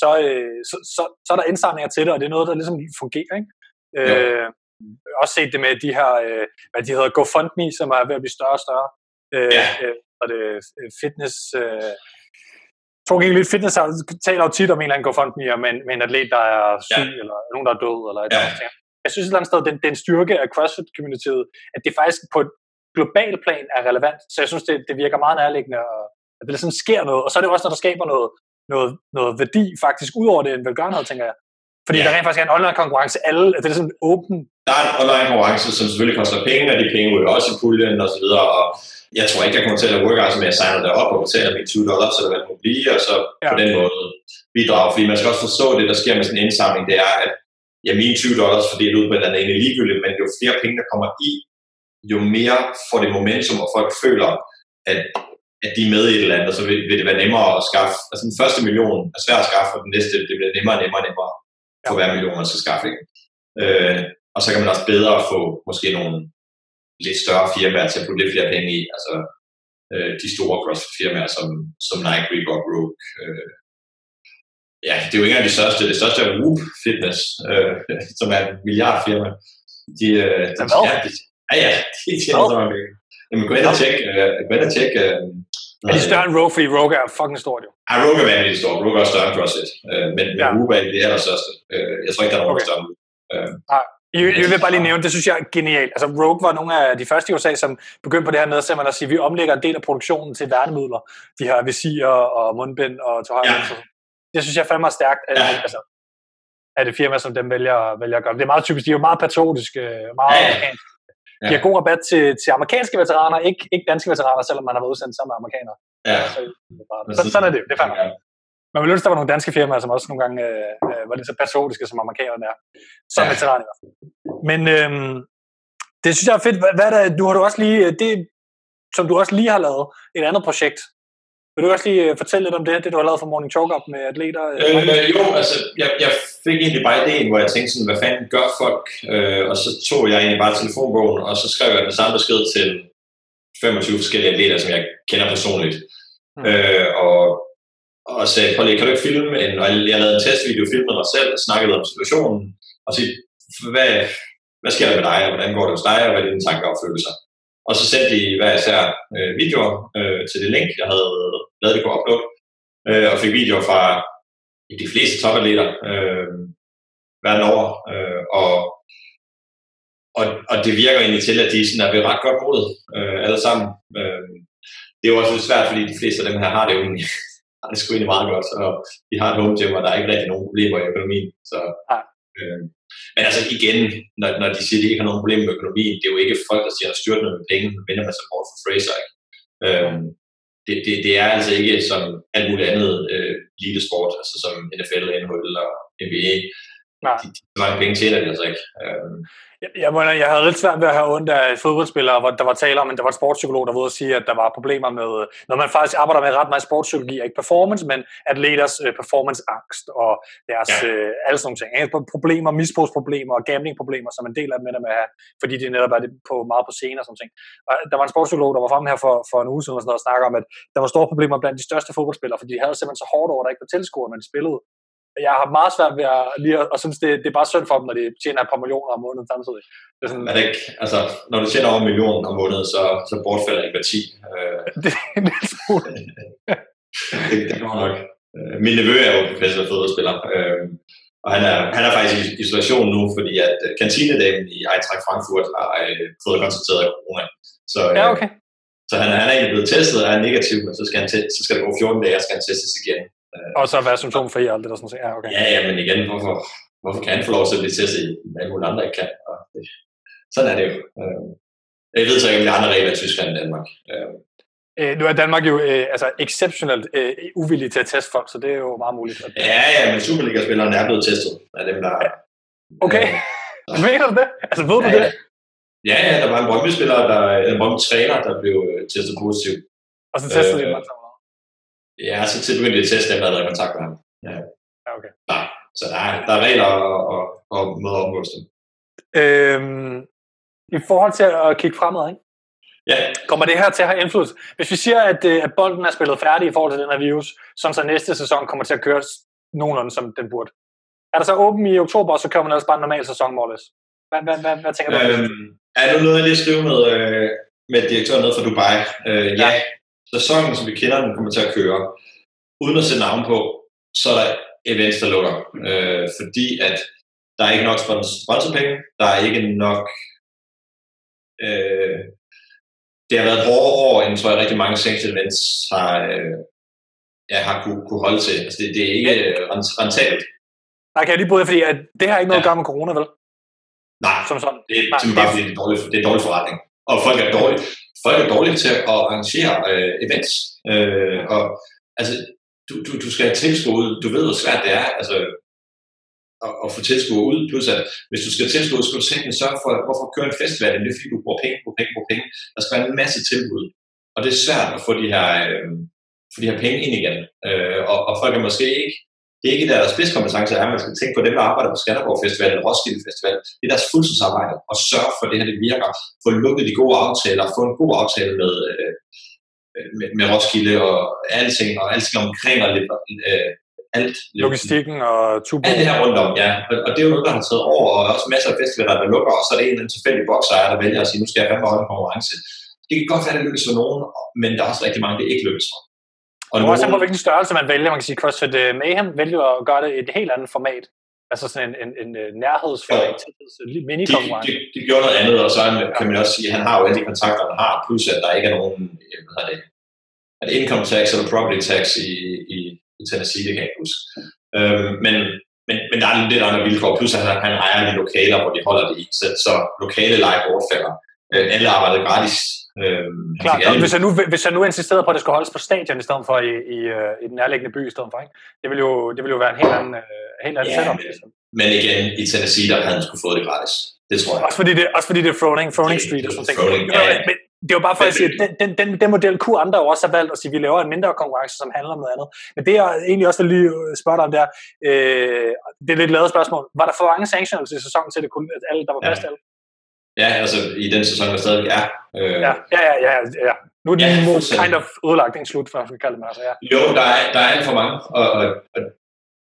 A: så, øh, så, så, så er der indsamlinger til det, og det er noget, der ligesom fungerer. Ikke? Øh, også set det med de her, øh, hvad de hedder, GoFundMe, som er ved at blive større og større. Øh, ja. øh, og det øh, fitness... Øh, Tror ikke lidt fitness taler jo tit om en eller anden GoFundMe med, med en atlet, der er syg, ja. eller nogen, der er død, eller et ja. eller Jeg synes et eller andet sted, den, den styrke af CrossFit-communityet, at det faktisk på et globalt plan er relevant. Så jeg synes, det, det virker meget nærliggende, og at det sådan sker noget. Og så er det også, når der skaber noget, noget, noget værdi faktisk ud over det en velgørenhed, tænker jeg. Fordi ja. der rent faktisk er en online konkurrence. Alle, det er sådan åben.
B: Der er en online konkurrence, som selvfølgelig koster penge, og de penge er også i puljen og så videre. Og jeg tror ikke, jeg kommer til at workouts med at signe det op og betale mine 20 dollars, hvad det må blive, og så ja. på den måde bidrage. Fordi man skal også forstå det, der sker med sådan en indsamling, det er, at ja, mine 20 dollars fordelt ud på den anden egentlig ligegyldigt, men jo flere penge, der kommer i, jo mere får det momentum, og folk føler, at, at de er med i et eller andet, og så vil, vil det være nemmere at skaffe. Altså den første million er svær at skaffe, og den næste, det bliver nemmere og nemmere og nemmere for hver million, man skal skaffe. Ikke? Øh, og så kan man også bedre få måske nogle lidt større firmaer til at putte lidt flere penge i. Altså øh, de store CrossFit-firmaer som, som Nike, Reebok, Rogue. Øh, ja, det er jo ikke af de største. Det største er Whoop Fitness, øh, <laughs> som er et milliardfirma. De, øh, de, ja, de, ja, ja, de tjener så mange penge. Jamen, gå ind og tjek, øh, gå ind og tjek øh,
A: er de større end Rogue, fordi Rogue er fucking stort jo.
B: Ja, Rogue er vanvittigt stort. Rogue er større end CrossFit. Øh, men, men ja. Whoop er det allerstørste. Øh, jeg tror ikke, der er nogen okay. større. Øh.
A: Nej. Jeg, jeg vil bare lige nævne, det synes jeg er genialt. Altså Rogue var nogle af de første i USA, som begyndte på det her med at sige, at vi omlægger en del af produktionen til værnemidler. De her visirer og mundbind og tøj. Ja. Det synes jeg fandme er stærkt, at, ja. altså, at det firma, som dem vælger, vælger at gøre. Det er meget typisk, de er jo meget patriotiske, meget ja. amerikanske. De har god rabat til, til amerikanske veteraner, ikke, ikke danske veteraner, selvom man har været udsendt sammen med amerikanere. Ja. Så, så, sådan er det. Det er fandme. Ja. man ville ønske, der var nogle danske firmaer, som også nogle gange øh, øh var lige så patriotiske, som amerikanerne er. Som ja. veteran i hvert fald. Men øh, det synes jeg er fedt. Hvad, hvad er det, du har du også lige, det, som du også lige har lavet, et andet projekt, vil du også lige øh, fortælle lidt om det, det du har lavet for Morning Talk Up med atleter?
B: Øh, jo, altså, jeg, jeg fik egentlig bare idéen, hvor jeg tænkte sådan, hvad fanden gør folk? Øh, og så tog jeg egentlig bare telefonbogen, og så skrev jeg den samme besked til 25 forskellige atleter, som jeg kender personligt. Mm. Øh, og, og sagde, prøv lige, kan du ikke filme en, og jeg lavede en testvideo, filmede mig selv, snakkede om situationen, og sige, hvad, hvad sker der med dig, og hvordan går det hos dig, og hvad er dine tanker og følelser? Og så sendte de hver især øh, videoer øh, til det link, jeg havde lavet det på upload, øh, og fik videoer fra de fleste topatleter øh, verden over. Øh, og, og, og det virker egentlig til, at de sådan er ved ret godt mod øh, alle sammen. Øh, det er jo også lidt svært, fordi de fleste af dem her har det jo egentlig, <laughs> har det sgu egentlig meget godt, og de har et home gym, og der er ikke rigtig nogen problemer i økonomien. Så, øh, men altså igen, når, når de siger, at de ikke har nogen problemer med økonomien, det er jo ikke folk, der siger, at styrt med penge, men vender man sig bort for Fraser. Ikke? Øhm, det, det, det, er altså ikke som alt muligt andet øh, elitesport, altså som NFL, NHL og NBA. Nej. De, de, mange penge tjener de altså ikke. Øhm,
A: jeg, jeg, mener, jeg havde lidt svært ved at have ondt af fodboldspillere, hvor der var tale om, at der var et sportspsykolog, der var ude at sige, at der var problemer med, når man faktisk arbejder med ret meget sportspsykologi, ikke performance, men atleters uh, performanceangst og deres ja. uh, alle sådan nogle ting. Problemer, misbrugsproblemer og gamblingproblemer, som en del af dem ender med at have, fordi de netop er på, meget på scene og sådan ting. Og der var en sportspsykolog, der var fremme her for, for en uge siden og, sådan noget, og snakker om, at der var store problemer blandt de største fodboldspillere, fordi de havde simpelthen så hårdt over, at der ikke var tilskuere, når de spillede jeg har meget svært ved at lige og synes, det, det er bare synd for dem, når de tjener et par millioner om måneden samtidig.
B: Det er, sådan, er det ikke, altså, når du tjener over en million om måneden, så, så bortfalder empati. Øh, <laughs>
A: det, er smule. <laughs>
B: det, det går nok. Øh, min nevø er jo professor fodboldspiller, øh, og han er, han er faktisk i isolation nu, fordi at øh, kantinedamen i Eintracht Frankfurt har øh, fået konstateret af corona. Så,
A: øh, ja, okay.
B: Så han, han er egentlig blevet testet og er negativ, men så skal, han te- så skal det gå 14 dage, og skal han testes igen.
A: Øh, og så være symptomfri og alt det der sådan Ja, okay.
B: Ja, ja, men igen, hvorfor, hvorfor kan han få lov til at blive testet, men alle andre ikke kan? Og det, sådan er det jo. Øh, jeg ved så ikke, om er andre regler i Tyskland end Danmark.
A: Øh, nu er Danmark jo øh, altså exceptionelt øh, uvillig til at teste folk, så det er jo meget muligt. At...
B: Ja, ja, men Superliga-spillerne er blevet testet af dem, der...
A: Okay, øh, <laughs> mener du det? Altså, ved du
B: ja,
A: det?
B: Ja, ja, der var en Brøndby-spiller, der, en Brøndby-træner, der blev testet positiv.
A: Og så testede øh, de
B: Ja, så til begyndte de at teste dem, der havde kontakt med ham. Ja.
A: ja okay.
B: Ja, så der er, der er regler og, og, og måder at omgås dem.
A: Øhm, I forhold til at kigge fremad, ikke?
B: Ja.
A: Kommer det her til at have indflydelse? Hvis vi siger, at, øh, at bolden er spillet færdig i forhold til den her virus, sådan så næste sæson kommer til at køre nogenlunde, som den burde. Er der så åben i oktober, så kører man ellers bare en normal sæson, Morles? Hvad, hvad, hvad, hvad tænker du?
B: Øhm, er nu noget, jeg lige skrive med, øh, med direktøren nede fra Dubai? Øh, ja. ja, sæsonen, som vi kender den, kommer til at køre. Uden at sætte navn på, så er der events, der lukker. Øh, fordi at der er ikke nok sponsorpenge, der er ikke nok... Øh, det har været et år, end tror jeg rigtig mange sanctioned events har, øh, ja, har kunne, kunne holde til. Altså det, det er ikke øh, rentabelt.
A: Nej, kan jeg lige bryde, fordi at det har ikke noget ja. at gøre med corona, vel?
B: Nej, Som sådan. det er simpelthen bare fordi, det er, dårlig, det er dårlig forretning. Og folk er dårlige folk er dårlige til at arrangere øh, events. Øh, og altså, du, du, du skal have tilskud, du ved, hvor svært det er, altså, at, at få tilskud ud, plus at hvis du skal tilskud, skal du simpelthen sørge for, hvorfor køre en festival, det er fordi, du bruger penge, bruger penge, bruger penge. Der skal være en masse tilbud. Og det er svært at få de her, øh, få de her penge ind igen. Øh, og, og folk er måske ikke det er ikke deres spidskompetence er, man skal tænke på dem, der arbejder på Skanderborg Festival eller Roskilde Festival. Det er deres fuldtidsarbejde at sørge for, at det her det virker. Få lukket de gode aftaler, få en god aftale med, øh, med, med Roskilde og alting, og alting omkring og lidt, øh, alt.
A: Logistikken og tubo.
B: Alt det her rundt om, ja. Og, og, det er jo noget, der har taget over, og også masser af festivaler, der lukker, og så er det en eller anden tilfældig boksejer, der vælger at sige, nu skal jeg fandme holde en konkurrence. Det kan godt være, at det lykkes for nogen, men der er også rigtig mange, det ikke lykkes for.
A: Og det er også på, hvilken størrelse man vælger. Man kan sige, CrossFit uh, Mayhem vælger at gøre det i et helt andet format. Altså sådan en, en, en øh, nærhedsformat, ja. mini de,
B: de, de, gjorde noget andet, og så kan man også sige, at han har jo alle de kontakter, han har, plus at der ikke er nogen, hvad hedder det, er det income tax eller property tax i, i, i Tennessee, det kan jeg ikke huske. Øhm, men, men, men der er lidt andre vilkår, plus at han, han ejer de lokaler, hvor de holder det i, så, så lokale leje bortfalder. Øh, alle arbejder gratis Øhm,
A: Klart, alle... hvis, jeg nu, hvis jeg nu insisterede på, at det skulle holdes på stadion i stedet for i, i, øh, i den nærliggende by i stedet for, ikke? Det, ville jo, det ville jo være en helt anden, uh, helt anden
B: ja,
A: setup.
B: Men, ligesom. men igen, i Tennessee, der havde han skulle få det gratis. Det tror jeg.
A: Også fordi det, også fordi det er Froning, Froning Street og sådan
B: ting. Ja, ja.
A: Men, det er jo bare for at sige, at den, den, den, den model kunne andre jo også have valgt at sige, at vi laver en mindre konkurrence, som handler om noget andet. Men det, jeg egentlig også vil lige spørge dig om, der, øh, det er lidt lavet spørgsmål. Var der for mange sanctions i sæsonen til, det kunne, at alle, der var plads til alle?
B: Ja, altså i den sæson, der stadig er.
A: Øh... Ja, ja, ja, ja, ja. Nu er den ja, kind of udlagt en slut, for at kalde det. Altså, ja.
B: Jo, der er, der er alt for mange, og, og, og,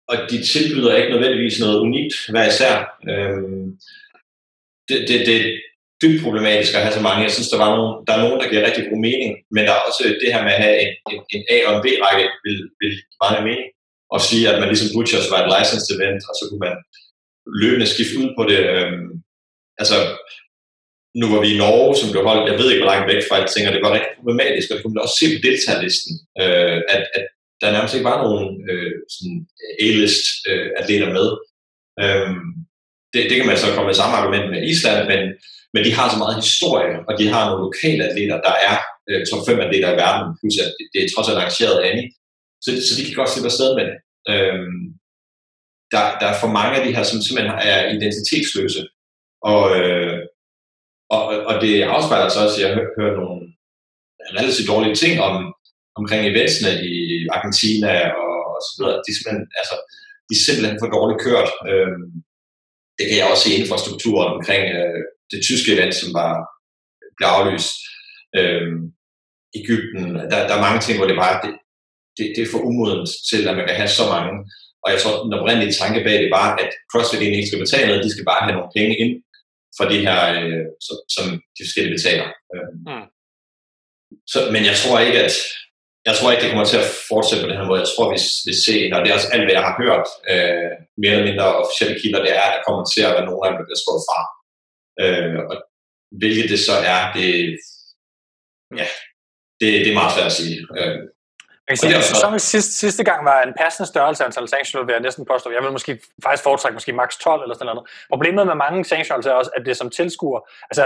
B: og de tilbyder ikke nødvendigvis noget unikt hver især. Øhm, det, det, det, dybt problematisk at have så mange. Jeg synes, der, var nogen, der er nogen, der giver rigtig god mening, men der er også det her med at have en, en, en A- og en B-række, vil, vil meget mening. Og sige, at man ligesom Butchers var et licensed event, og så kunne man løbende skifte ud på det. Øhm, altså, nu var vi i Norge, som blev holdt, jeg ved ikke, hvor langt væk fra alting, og det var rigtig problematisk, og det kunne man også se på deltagerlisten, øh, at, at der nærmest ikke var nogen øh, sådan A-list øh, atleter med. Øhm, det, det kan man så komme med samme argument med Island, men men de har så meget historie, og de har nogle lokale atleter, der er øh, top 5 atleter i verden, plus at det, det er trods alt arrangeret af så, så de kan godt slippe afsted med det. Øhm, der, der er for mange af de her, som simpelthen er identitetsløse, og, øh, og, og det afspejler sig også, at jeg hører, hører nogle relativt dårlige ting om, omkring eventsene i Argentina og, og så videre. De er simpelthen, altså, de er simpelthen for dårligt kørt. Øhm, det kan jeg også se infrastrukturen omkring øh, det tyske event, som var øh, blev aflyst. Øhm, Ægypten, der, der er mange ting, hvor det bare det, det, det er for umodent til, at man kan have så mange. Og jeg tror, den oprindelige tanke bag det var, at CrossFit egentlig ikke skal betale noget, de skal bare have nogle penge ind for de her, øh, som, som de forskellige betaler. Øhm, mm. så, men jeg tror ikke, at jeg tror ikke, det kommer til at fortsætte på den her måde. Jeg tror, vi vil se, og det er også alt, hvad jeg har hørt, øh, mere eller mindre officielle kilder, det er, at der kommer til at være nogle af dem, der bliver skåret fra. Øh, og hvilket det så er, det, ja, det, det er meget svært at sige. Øh,
A: jeg sige, at sæsonens sidste, sidste gang var en passende størrelse antal sanctioner, vil jeg næsten påstå. Jeg vil måske faktisk foretrække måske maks 12 eller sådan noget. Problemet med mange sanctioner er også, at det som tilskuer, altså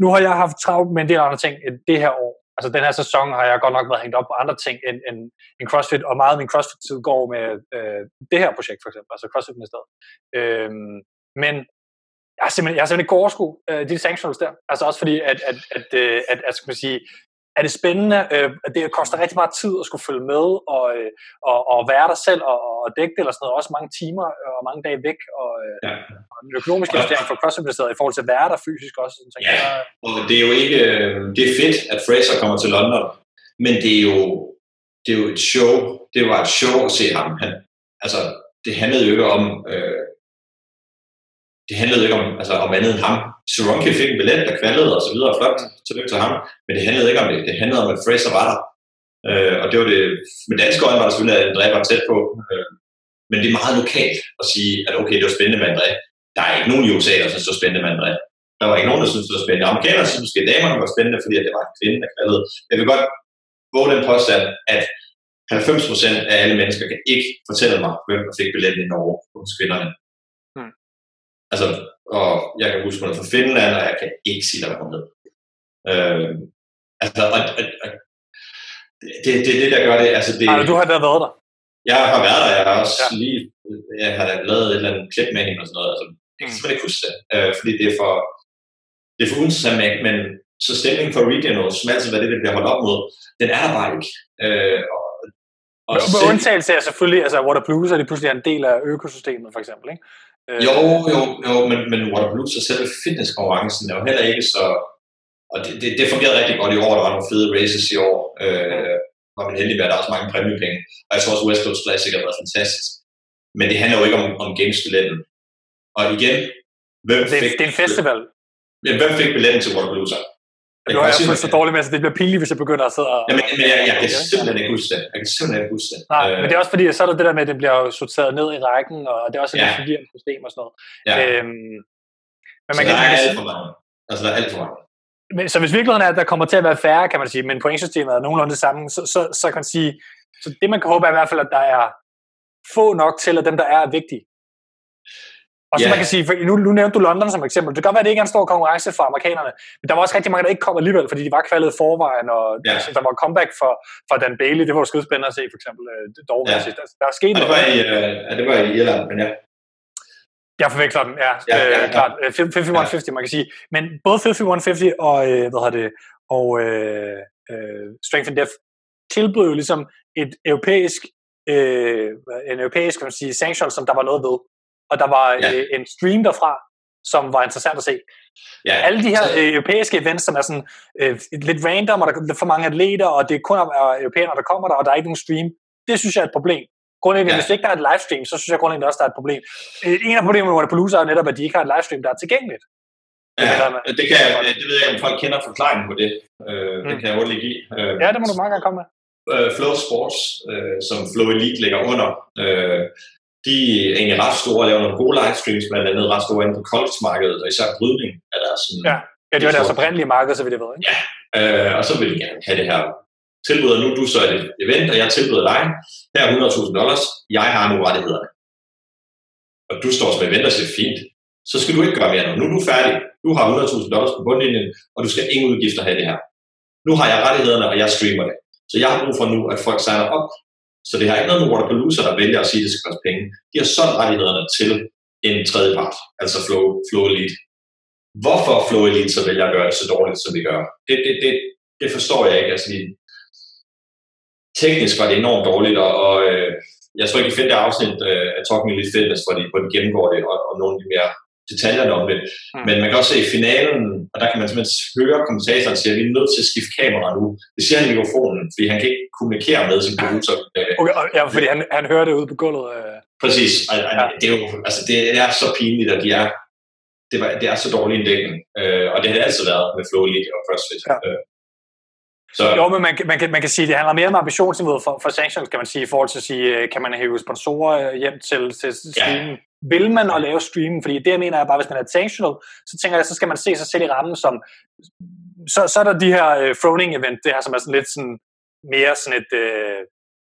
A: nu har jeg haft travlt med en del andre ting end det her år. Altså den her sæson har jeg godt nok været hængt op på andre ting end, end, end CrossFit, og meget af min CrossFit-tid går med øh, det her projekt for eksempel, altså CrossFit stedet. Øh, men jeg har simpelthen, jeg har simpelthen ikke overskue øh, de sanctions der. Altså også fordi, at, at, at, øh, at, at, skal man sige, er det spændende. Øh, det koster rigtig meget tid at skulle følge med og, øh, og, og være der selv og, og dække det eller sådan noget. Også mange timer og mange dage væk. Og, øh, ja. og den økonomiske investering for crossfit i forhold til at være der fysisk også. Sådan,
B: ja, og det er jo ikke... Øh, det er fedt, at Fraser kommer til London, men det er jo, det er jo et show. Det var et show at se ham. Han, altså, det handlede jo ikke om... Øh, det handlede ikke om, altså, om andet end ham. Soronke fik en billet, der kvalede og så videre, flot, tillykke til ham, men det handlede ikke om det. Det handlede om, at Fraser var der. Øh, og det var det, med danske øjne var der selvfølgelig, at André var tæt på, øh, men det er meget lokalt at sige, at okay, det var spændende med André. Der er ikke nogen i USA, der synes, det var spændende med André. Der var ikke nogen, der synes, det var spændende. Amerikanerne synes måske, at damerne var spændende, fordi det var en kvinde, der kvalede. Jeg vil godt våge den påstand, at 90% af alle mennesker kan ikke fortælle mig, hvem der fik billetten i Norge hos kvinderne. Altså, og jeg kan huske noget fra Finland, og jeg kan ikke sige, der var kommet ned. Øh, altså, og, og, og, det, det er det, der gør det. Altså, det
A: Ej, du har da været der.
B: Jeg har været der, jeg har også ja. lige, jeg har lavet et eller andet klip med hende og sådan noget. Altså, jeg kan simpelthen ikke huske det, øh, fordi det er for, det er for uinteressant, men så stemningen for regional, som altid var det, det bliver holdt op mod, den er der bare ikke. Øh, og,
A: og med undtagelse er selvfølgelig, altså Water Blues er det pludselig en del af økosystemet, for eksempel, ikke?
B: Øh, jo, jo, jo, men, men Water Blues og selve fitnesskonkurrencen er jo heller ikke så... Og det, det, det fungerede rigtig godt i år, der var nogle fede races i år. Øh, var man heldig med, at der er også mange præmiepenge. Og jeg tror også, West Coast Classic har været fantastisk. Men det handler jo ikke om, om games-billetten. Og igen, hvem
A: det, fik... Det er en festival.
B: Hvem fik billetten til Water Blues?
A: Jeg nu er jeg så dårlig med, så det bliver pinligt, hvis jeg begynder at sidde og...
B: Ja, men, men jeg, jeg, kan simpelthen ikke huske det. Jeg kan simpelthen ikke huske det.
A: Nej, øh, men det er også fordi, så er der det der med, at det bliver sorteret ned i rækken, og det er også et ja. forvirrende system og sådan noget. Ja. Øhm,
B: men man så kan, der er alt for mange. Altså, der er alt for mange.
A: Men, så hvis virkeligheden er, at der kommer til at være færre, kan man sige, men pointsystemet er nogenlunde det samme, så, så, så kan man sige, så det man kan håbe er i hvert fald, at der er få nok til, at dem, der er, er vigtige. Og så yeah. man kan sige, for nu, nu nævnte du London som eksempel. Det kan godt være, at det ikke er en stor konkurrence for amerikanerne, men der var også rigtig mange, der ikke kom alligevel, fordi de var kvalet forvejen, og yeah. altså, der var comeback for, for Dan Bailey. Det var jo spændende at se, for eksempel. Øh, dog, yeah. der, der er sket
B: noget. Det var i, ja, det var i Irland, men ja.
A: Jeg forveksler dem, ja, ja, ja, ja. klart. 5150, ja. man kan sige. Men både 5150 og, øh, hvad hedder det, og øh, øh, Strength and Depth tilbød jo ligesom et europæisk, øh, en europæisk kan man sige, sanction, som der var noget ved. Og der var ja. øh, en stream derfra, som var interessant at se. Ja. Alle de her øh, europæiske events, som er sådan øh, lidt random, og der er for mange atleter, og det er kun er europæere, der kommer der, og der er ikke nogen stream, det synes jeg er et problem. Grundlæggende, ja. hvis ikke der er et livestream, så synes jeg grundlæggende også, der er et problem. Øh, en af problemerne med Wannapalooza er netop, at de ikke har et livestream, der er tilgængeligt.
B: Ja, det, kan, det ved jeg, om folk kender forklaringen på det. Øh, mm. Det kan jeg hurtigt give.
A: Øh, ja, det må du mange gange komme med.
B: Uh, Flow Sports, som Flow Elite ligger under, de er egentlig ret store og laver nogle gode livestreams, blandt andet ret store inde på college-markedet, og især brydning er der sådan...
A: Ja, ja det var deres oprindelige marked, så vidt jeg ved, ikke?
B: Ja, uh, og så vil de gerne have det her tilbyder nu, du så et event, og jeg tilbyder dig, her er 100.000 dollars, jeg har nu rettighederne. Og du står som event og siger, fint, så skal du ikke gøre mere nu. Nu er du færdig. Du har 100.000 dollars på bundlinjen, og du skal ingen udgifter have det her. Nu har jeg rettighederne, og jeg streamer det. Så jeg har brug for nu, at folk signer op. Så det har ikke noget med Waterpalooza, der vælger at sige, at det skal koste penge. De har solgt rettighederne til en tredje part, altså Flow, Flow Elite. Hvorfor Flow Elite så vælger at gøre det så dårligt, som de gør, det, det, det, det forstår jeg ikke. Altså, de, teknisk var det enormt dårligt, og, og øh, jeg tror ikke, I finder det afsnit øh, af Talking Elite Fitness, hvor de, hvor de gennemgår det, og, og nogle af de mere detaljerne om det. Mm. Men man kan også se i finalen, og der kan man simpelthen høre kommentatoren sige, at vi er nødt til at skifte kamera nu. Det siger han i mikrofonen, fordi han kan ikke kommunikere med sin producer. <laughs>
A: Okay, ja, fordi han, han hører det ude på gulvet. Øh.
B: Præcis. Og, ja. det, er jo, altså, det er så pinligt, at de er, det, var, det er så dårlig en dækning. Øh, og det har det altid været med Flow Elite og CrossFit. Ja. Øh,
A: så... Jo, men man, man, kan, man kan sige, at det handler mere om ambitionsniveauet for, for sanctions, kan man sige, i forhold til at sige, kan man hæve sponsorer hjem til, til streamen? Ja. Vil man at lave streamen? Fordi det, jeg mener er bare, hvis man er sanctional, så tænker jeg, så skal man se sig selv i rammen som, så, så er der de her uh, Froning event, det her, som er sådan lidt sådan, mere sådan et, uh,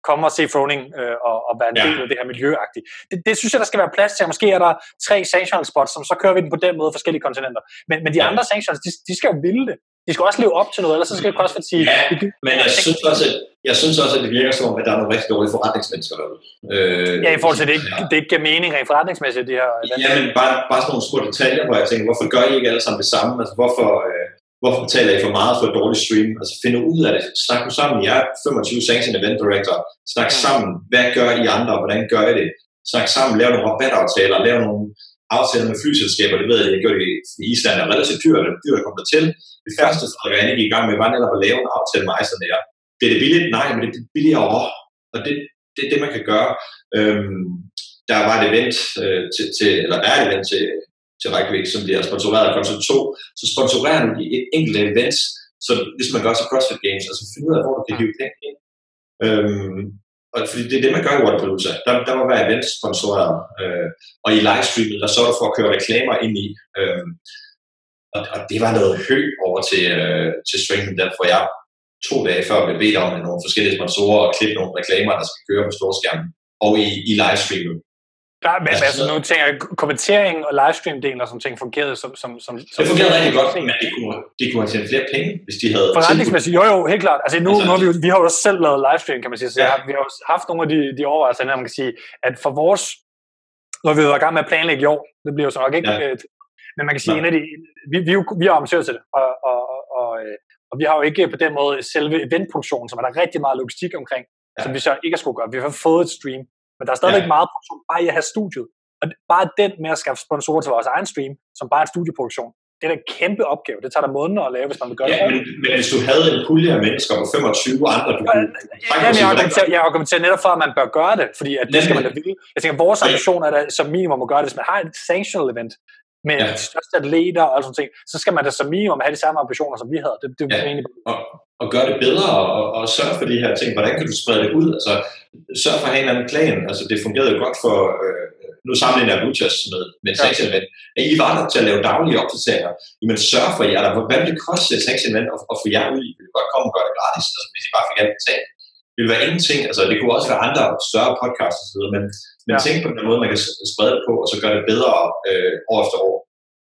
A: komme og se Froning uh, og, og være en ja. del af det her miljøagtige. Det, det synes jeg, der skal være plads til. Måske er der tre sanctional spots, som så kører vi den på den måde forskellige kontinenter. Men, men de ja. andre sanctions, de, de skal jo ville det de skal også leve op til noget, ellers så skal CrossFit sige...
B: Ja, men jeg synes, også, at, jeg synes også, at det virker som om, at der er nogle rigtig dårlige forretningsmennesker derude.
A: Øh, ja, i forhold til, at det ikke, det ikke giver mening rent forretningsmæssigt, det her...
B: Ja, men bare, bare sådan nogle små detaljer, hvor jeg tænker, hvorfor gør I ikke alle sammen det samme? Altså, hvorfor, øh, hvorfor betaler I for meget for et dårligt stream? Altså, finde ud af det. Snak nu sammen. Jeg er 25 sanction event director. Snak mm. sammen. Hvad gør I andre? Hvordan gør I det? Snak sammen. Lav nogle rabataftaler. Lav nogle aftaler med flyselskaber, det ved jeg, jeg gjorde det i Island, er relativt dyrt, og dyrt at komme til. Det første, som jeg gik i gang med, var netop at lave en aftale med Iceland der. Det er det billigt? Nej, men det er billigere. Og det, det er det, man kan gøre. Øhm, der var et event øh, til, til, eller der er et event til, til Reykjavik, som bliver sponsoreret af Concept 2, så sponsorerer de et enkelt event, så hvis man gør til CrossFit Games, altså finde ud af, hvor du kan hive penge ind. Øhm, og fordi det er det, man gør i Waterpalooza. Der, der må være event sponsoreret. Øh, og i livestreamet, der sørger du for at køre reklamer ind i. Øh, og, og, det var noget hø over til, øh, til Strength der, for jeg to dage før blev bedt om med nogle forskellige sponsorer og klippe nogle reklamer, der skal køre på storskærmen og i, i livestreamet.
A: Ja, men altså, altså nu tænker jeg, kommentering og livestream-delen og sådan ting fungerede som... som, som,
B: som det fungerede rigtig godt, men de kunne, de kunne have tjent flere penge, hvis de havde...
A: Forretningsmæssigt, jo jo, helt klart. Altså nu, altså, nu har vi, vi har jo også selv lavet livestream, kan man sige, så ja. vi har også haft nogle af de, de overvejelser, man kan sige, at for vores... Når vi var i gang med at planlægge i år, det bliver jo så nok ikke... Ja. Et, men man kan sige, de, vi, vi, vi er amatører til det, og, og, og, og, øh, og vi har jo ikke på den måde selve eventfunktionen, som er der rigtig meget logistik omkring, ja. som vi så ikke har skulle gøre. Vi har fået et stream, men der er stadigvæk ja. meget produktion bare i at have studiet. Og bare den med at skaffe sponsorer til vores egen stream, som bare er en studieproduktion, det er en kæmpe opgave. Det tager der måneder at lave, hvis man vil gøre
B: ja, det. Men, men hvis du havde en pulje af mennesker på 25 andre, du kunne... Ja,
A: ja, jeg, argumenterer, jeg argumenterer netop for, at man bør gøre det, fordi at det skal man da ville. Jeg tænker, vores ambition er da som minimum at gøre det, hvis man har et sanctional event, med ja. de største atleter og sådan ting, så skal man da som minimum have de samme ambitioner, som vi havde. Det, det
B: ja. egentlig... og, og gøre det bedre og, og, sørge for de her ting. Hvordan kan du sprede det ud? Altså, sørg for at have en anden plan. Altså, det fungerede jo godt for, øh, nu sammenligner jeg Lutas med, med ja. Event, at I var der til at lave daglige opdateringer. Jamen sørg for jer, der, hvad vil det koste et Sex Event og, og få jer ud? I vil godt komme og gøre det gratis, altså, hvis I bare fik alt betalt. Det ville være ingenting, altså det kunne også være andre større podcasts osv., men Men
A: Ja.
B: tænk på den måde, man kan sprede det på, og så gøre det bedre øh, år efter år.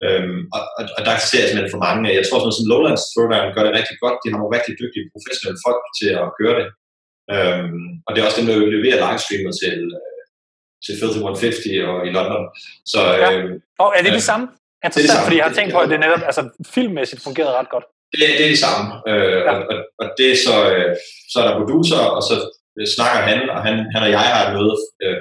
B: Øhm, og, og, og, der ser jeg simpelthen for mange. Jeg tror sådan som Lowlands Throwdown gør det rigtig godt. De har nogle rigtig dygtige professionelle folk til at køre det. Øhm, og det er også dem, der leverer livestreamet til, øh, til Filthy 150 og i London. Så
A: Ja.
B: øh,
A: Og er det de
B: Øh,
A: samme?
B: det
A: Interessant,
B: samme.
A: fordi jeg har tænkt på, at det netop altså, filmmæssigt fungerede ret godt.
B: det, det er det samme. Øh,
A: Ja.
B: ja. og, og, og det er så, øh, så er der producer, og så øh, snakker han, og han, han og jeg har et møde øh,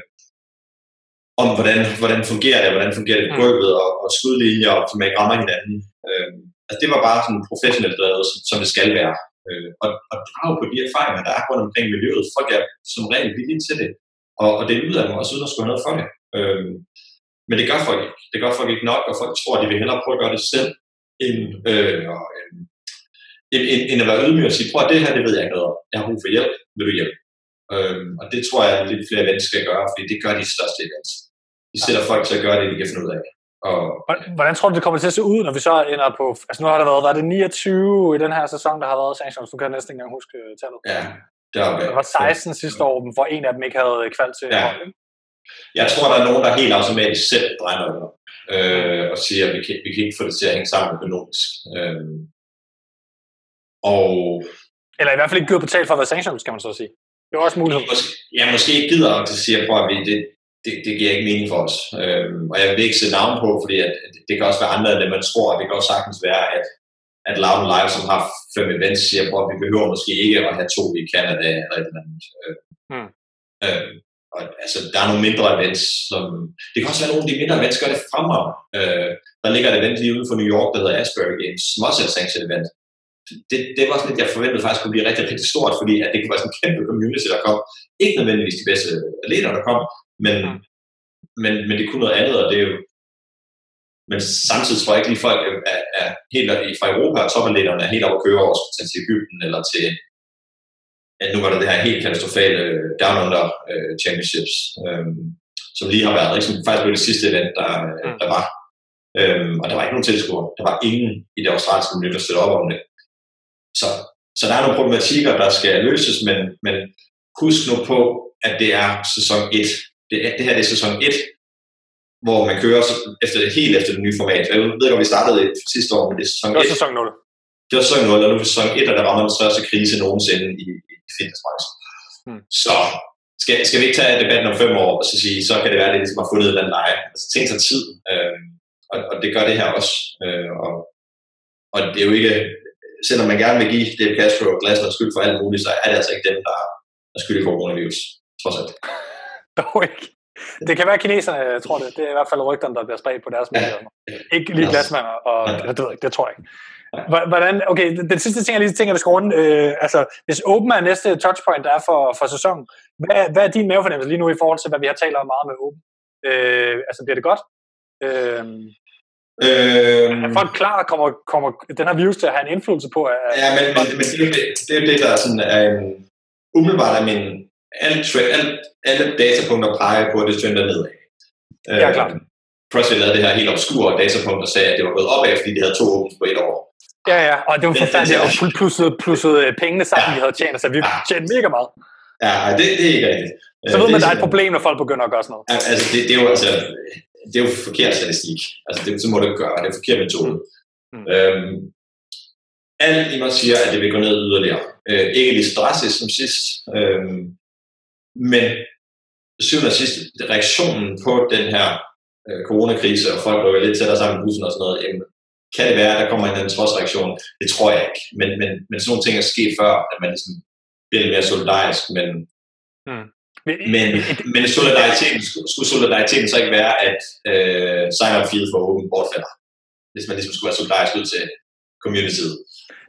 B: om, hvordan, hvordan fungerer det, hvordan fungerer det
A: Mm.
B: på gulvet, og, og skudlinjer, og så man ikke rammer hinanden. Øh, altså det var bare sådan professionelt drevet, som, det skal være. Øh, og, og drage på de erfaringer, der er rundt omkring miljøet. Folk er som regel villige til det, og, og det lyder mig også uden at skulle noget for det. Øh, men det gør folk ikke. Det gør folk ikke nok, og folk tror, at de vil hellere prøve at gøre det selv, end, øh, og, øh, end, end, end at være ydmyg og sige, prøv at det her, det ved jeg ikke noget om. Jeg har brug for hjælp. Vil du hjælpe? Øhm, og det tror jeg, at lidt flere events skal gøre, fordi det gør de største events. De sætter folk til at gøre det, de kan finde ud af. Og
A: Hvordan- tror du, det kommer til at se ud, når vi så ender på... Altså nu har der været, var det 29 i den her sæson, der har været sanctions? Du kan næsten ikke engang huske øh, tallet.
B: ja, deroppe.
A: Der var 16 sidste år, hvor en af dem ikke havde kvald til
B: Ja.
A: hold, ikke?
B: Jeg tror, der er nogen, der helt automatisk selv drejer noget øh, og siger, at vi kan, vi kan ikke få det til at hænge sammen økonomisk. Øh, og
A: Eller i hvert fald ikke gider betale for at være sanctions, kan man så sige. Det er også mulighed.
B: måske, jeg måske ikke gider at sige, at prøv at vi, det, det, det giver ikke mening for os. Øhm, og jeg vil ikke sætte navn på, fordi at, at det kan også være andre, end det man tror. Det kan også sagtens være, at, at Loud Live, som har fem events, siger, at vi behøver måske ikke at have to i Canada eller et eller andet. Øh,
A: Hmm.
B: øh, og, altså, der er nogle mindre events, som... Det kan også være, at nogle af de mindre events gør det fremragende. Øh, der ligger et event lige uden for New York, der hedder Asbury Games, som også er et event. Det, det var sådan lidt, jeg forventede faktisk kunne blive rigtig, rigtig stort, fordi at det kunne være sådan en kæmpe community, der kom. Ikke nødvendigvis de bedste atleter, der kom, men,
A: Mm.
B: men, men det kunne noget andet, og det er jo... Men samtidig tror jeg ikke lige folk er, er, helt fra Europa, og topatleterne er helt oppe at køre over til Ægypten, eller til... At nu var der det her helt katastrofale øh, Down Under uh, Championships, øhm, som lige har været, ikke? som faktisk blev det sidste event, der,
A: Mm.
B: der var. Øhm, og der var ikke nogen tilskuere. Der var ingen i det australske miljø, der støttede op om det. Så, så der er nogle problematikker, der skal løses, men, men husk nu på, at det er sæson 1. Det, det her det er sæson 1, hvor man kører efter det, helt efter det nye format. Jeg ved ikke, om vi startede det sidste år, men det er sæson
A: Det var
B: 1.
A: sæson 0.
B: Det var sæson 0, og nu er sæson 1, og der rammer den største krise nogensinde i, i fitnessbranchen.
A: Hmm.
B: Så skal, skal vi ikke tage debatten om fem år, og så sige, så kan det være, at det ligesom har fundet den leje. Altså, ting tager tid, øh, og, og det gør det her også. Øh, og, og det er jo ikke, selvom man gerne vil give Dave Castro og Glasner skyld for alt muligt, så er det altså ikke dem, der er skyld i coronavirus, trods alt. <laughs>
A: Dog ikke. Det kan være kineserne, jeg tror det. Det er i hvert fald rygterne, der bliver spredt på deres medier. Ikke lige glasmand, og
B: Ja.
A: det, ved jeg det tror jeg ikke. Hvordan, okay, den- sidste ting, jeg lige tænker, der skal runde, øh, altså, hvis Open er næste touchpoint, der er for, for sæsonen, hvad, hvad er din mavefornemmelse lige nu i forhold til, hvad vi har talt om meget med Open? Øh, altså, bliver det godt? Øh,
B: Øh,
A: er folk klar, kommer, kommer den her virus til at have en indflydelse på? At,
B: Ja, men, men, men det, det, det er jo det, der er sådan, er en, umiddelbart er min, alle, tre- alle, datapunkter peger på, at det trender nedad.
A: Ja, klart.
B: CrossFit lavede det her helt obskure datapunkt, der sagde, at det var gået opad, fordi de havde to åbent på et år.
A: Ja, ja, og det var forfærdeligt, og pl- plusset, plusset øh, pengene sammen,
B: Ja.
A: vi havde tjent, så vi
B: Ja.
A: tjente mega meget.
B: Ja, det, det er ikke rigtigt.
A: Så
B: Øh,
A: ved man, der er et problem, når folk begynder at gøre sådan noget.
B: Ja, altså, det, det, er jo altså, det er jo forkert statistik. Altså, det, så må du ikke gøre. Det er forkert metode.
A: Mm.
B: Mm. Øhm, alt i mig siger, at det vil gå ned yderligere. Øh, ikke lige så drastisk som sidst, øhm, men syvende og sidst, reaktionen på den her øh, coronakrise, og folk rykker lidt tættere sammen i bussen og sådan noget, jamen, kan det være, at der kommer en anden trodsreaktion? Det tror jeg ikke. Men, men, men sådan nogle ting er sket før, at man ligesom bliver lidt mere solidarisk, men men, men solidariteten, skulle, solidariteten så ikke være, at øh, sign-up feed for åben bortfalder? Hvis man ligesom skulle være solidarisk ud til communityet.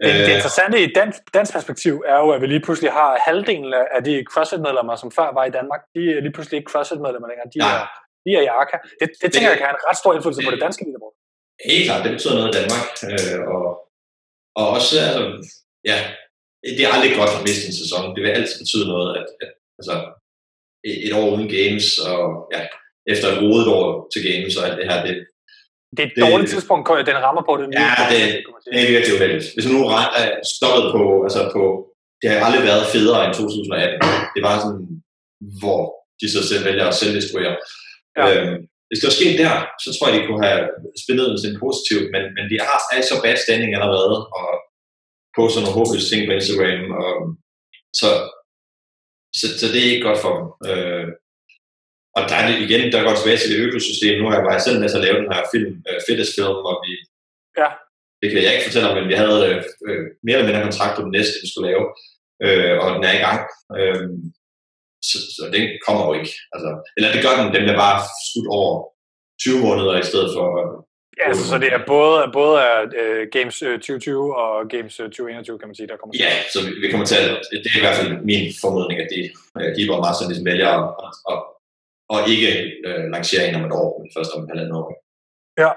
A: Det, det
B: Øh,
A: interessante i dansk, dansk perspektiv er jo, at vi lige pludselig har halvdelen af de CrossFit-medlemmer, som før var i Danmark, de er lige pludselig ikke CrossFit-medlemmer længere. De,
B: Nej.
A: er, de er i ARCA. Det, det tænker jeg kan have en ret stor indflydelse på det danske leaderboard.
B: Helt klart, det betyder noget i Danmark. Øh, og, og også, altså, ja, det er aldrig godt at miste en sæson. Det vil altid betyde noget, at, at altså, et, år uden games, og ja, efter et rodet år til games og alt det her, det,
A: Det er et
B: Det-
A: dårligt tidspunkt, den rammer på det.
B: Ja, det- det er virkelig uheldigt. Hvis nu er stoppet på, altså på, det har aldrig været federe end 2018. Det var sådan, hvor de så selv vælger at selvdestruere. Ja. Øhm, hvis det var sket der, så tror jeg, de kunne have spillet den til positivt, men, men de har er så bad standing allerede, og poster nogle håbløse ting på Instagram, og, så, så, så det er ikke godt for dem. Øh, og der er det igen, der går tilbage til det økosystem. Nu har jeg bare selv med til at lave den her film, uh, Fitness-film, og vi,
A: ja.
B: det kan jeg ikke fortælle om, men vi havde uh, mere eller mindre kontrakt på den næste, vi skulle lave, uh, og den er i gang. Uh, så, så den kommer jo ikke. Altså, eller det gør den, den er bare skudt over 20 måneder i stedet for...
A: Ja, altså, så det er både, både af uh, Games 2020 og Games 2021, kan man sige, der kommer
B: til. Ja, så vi, vi kommer til at, det er i hvert fald min formodning, at de, de var meget sådan, ligesom vælger at, at, og ikke øh, lanceringen om et år, men først om et halvandet år.
A: Ja.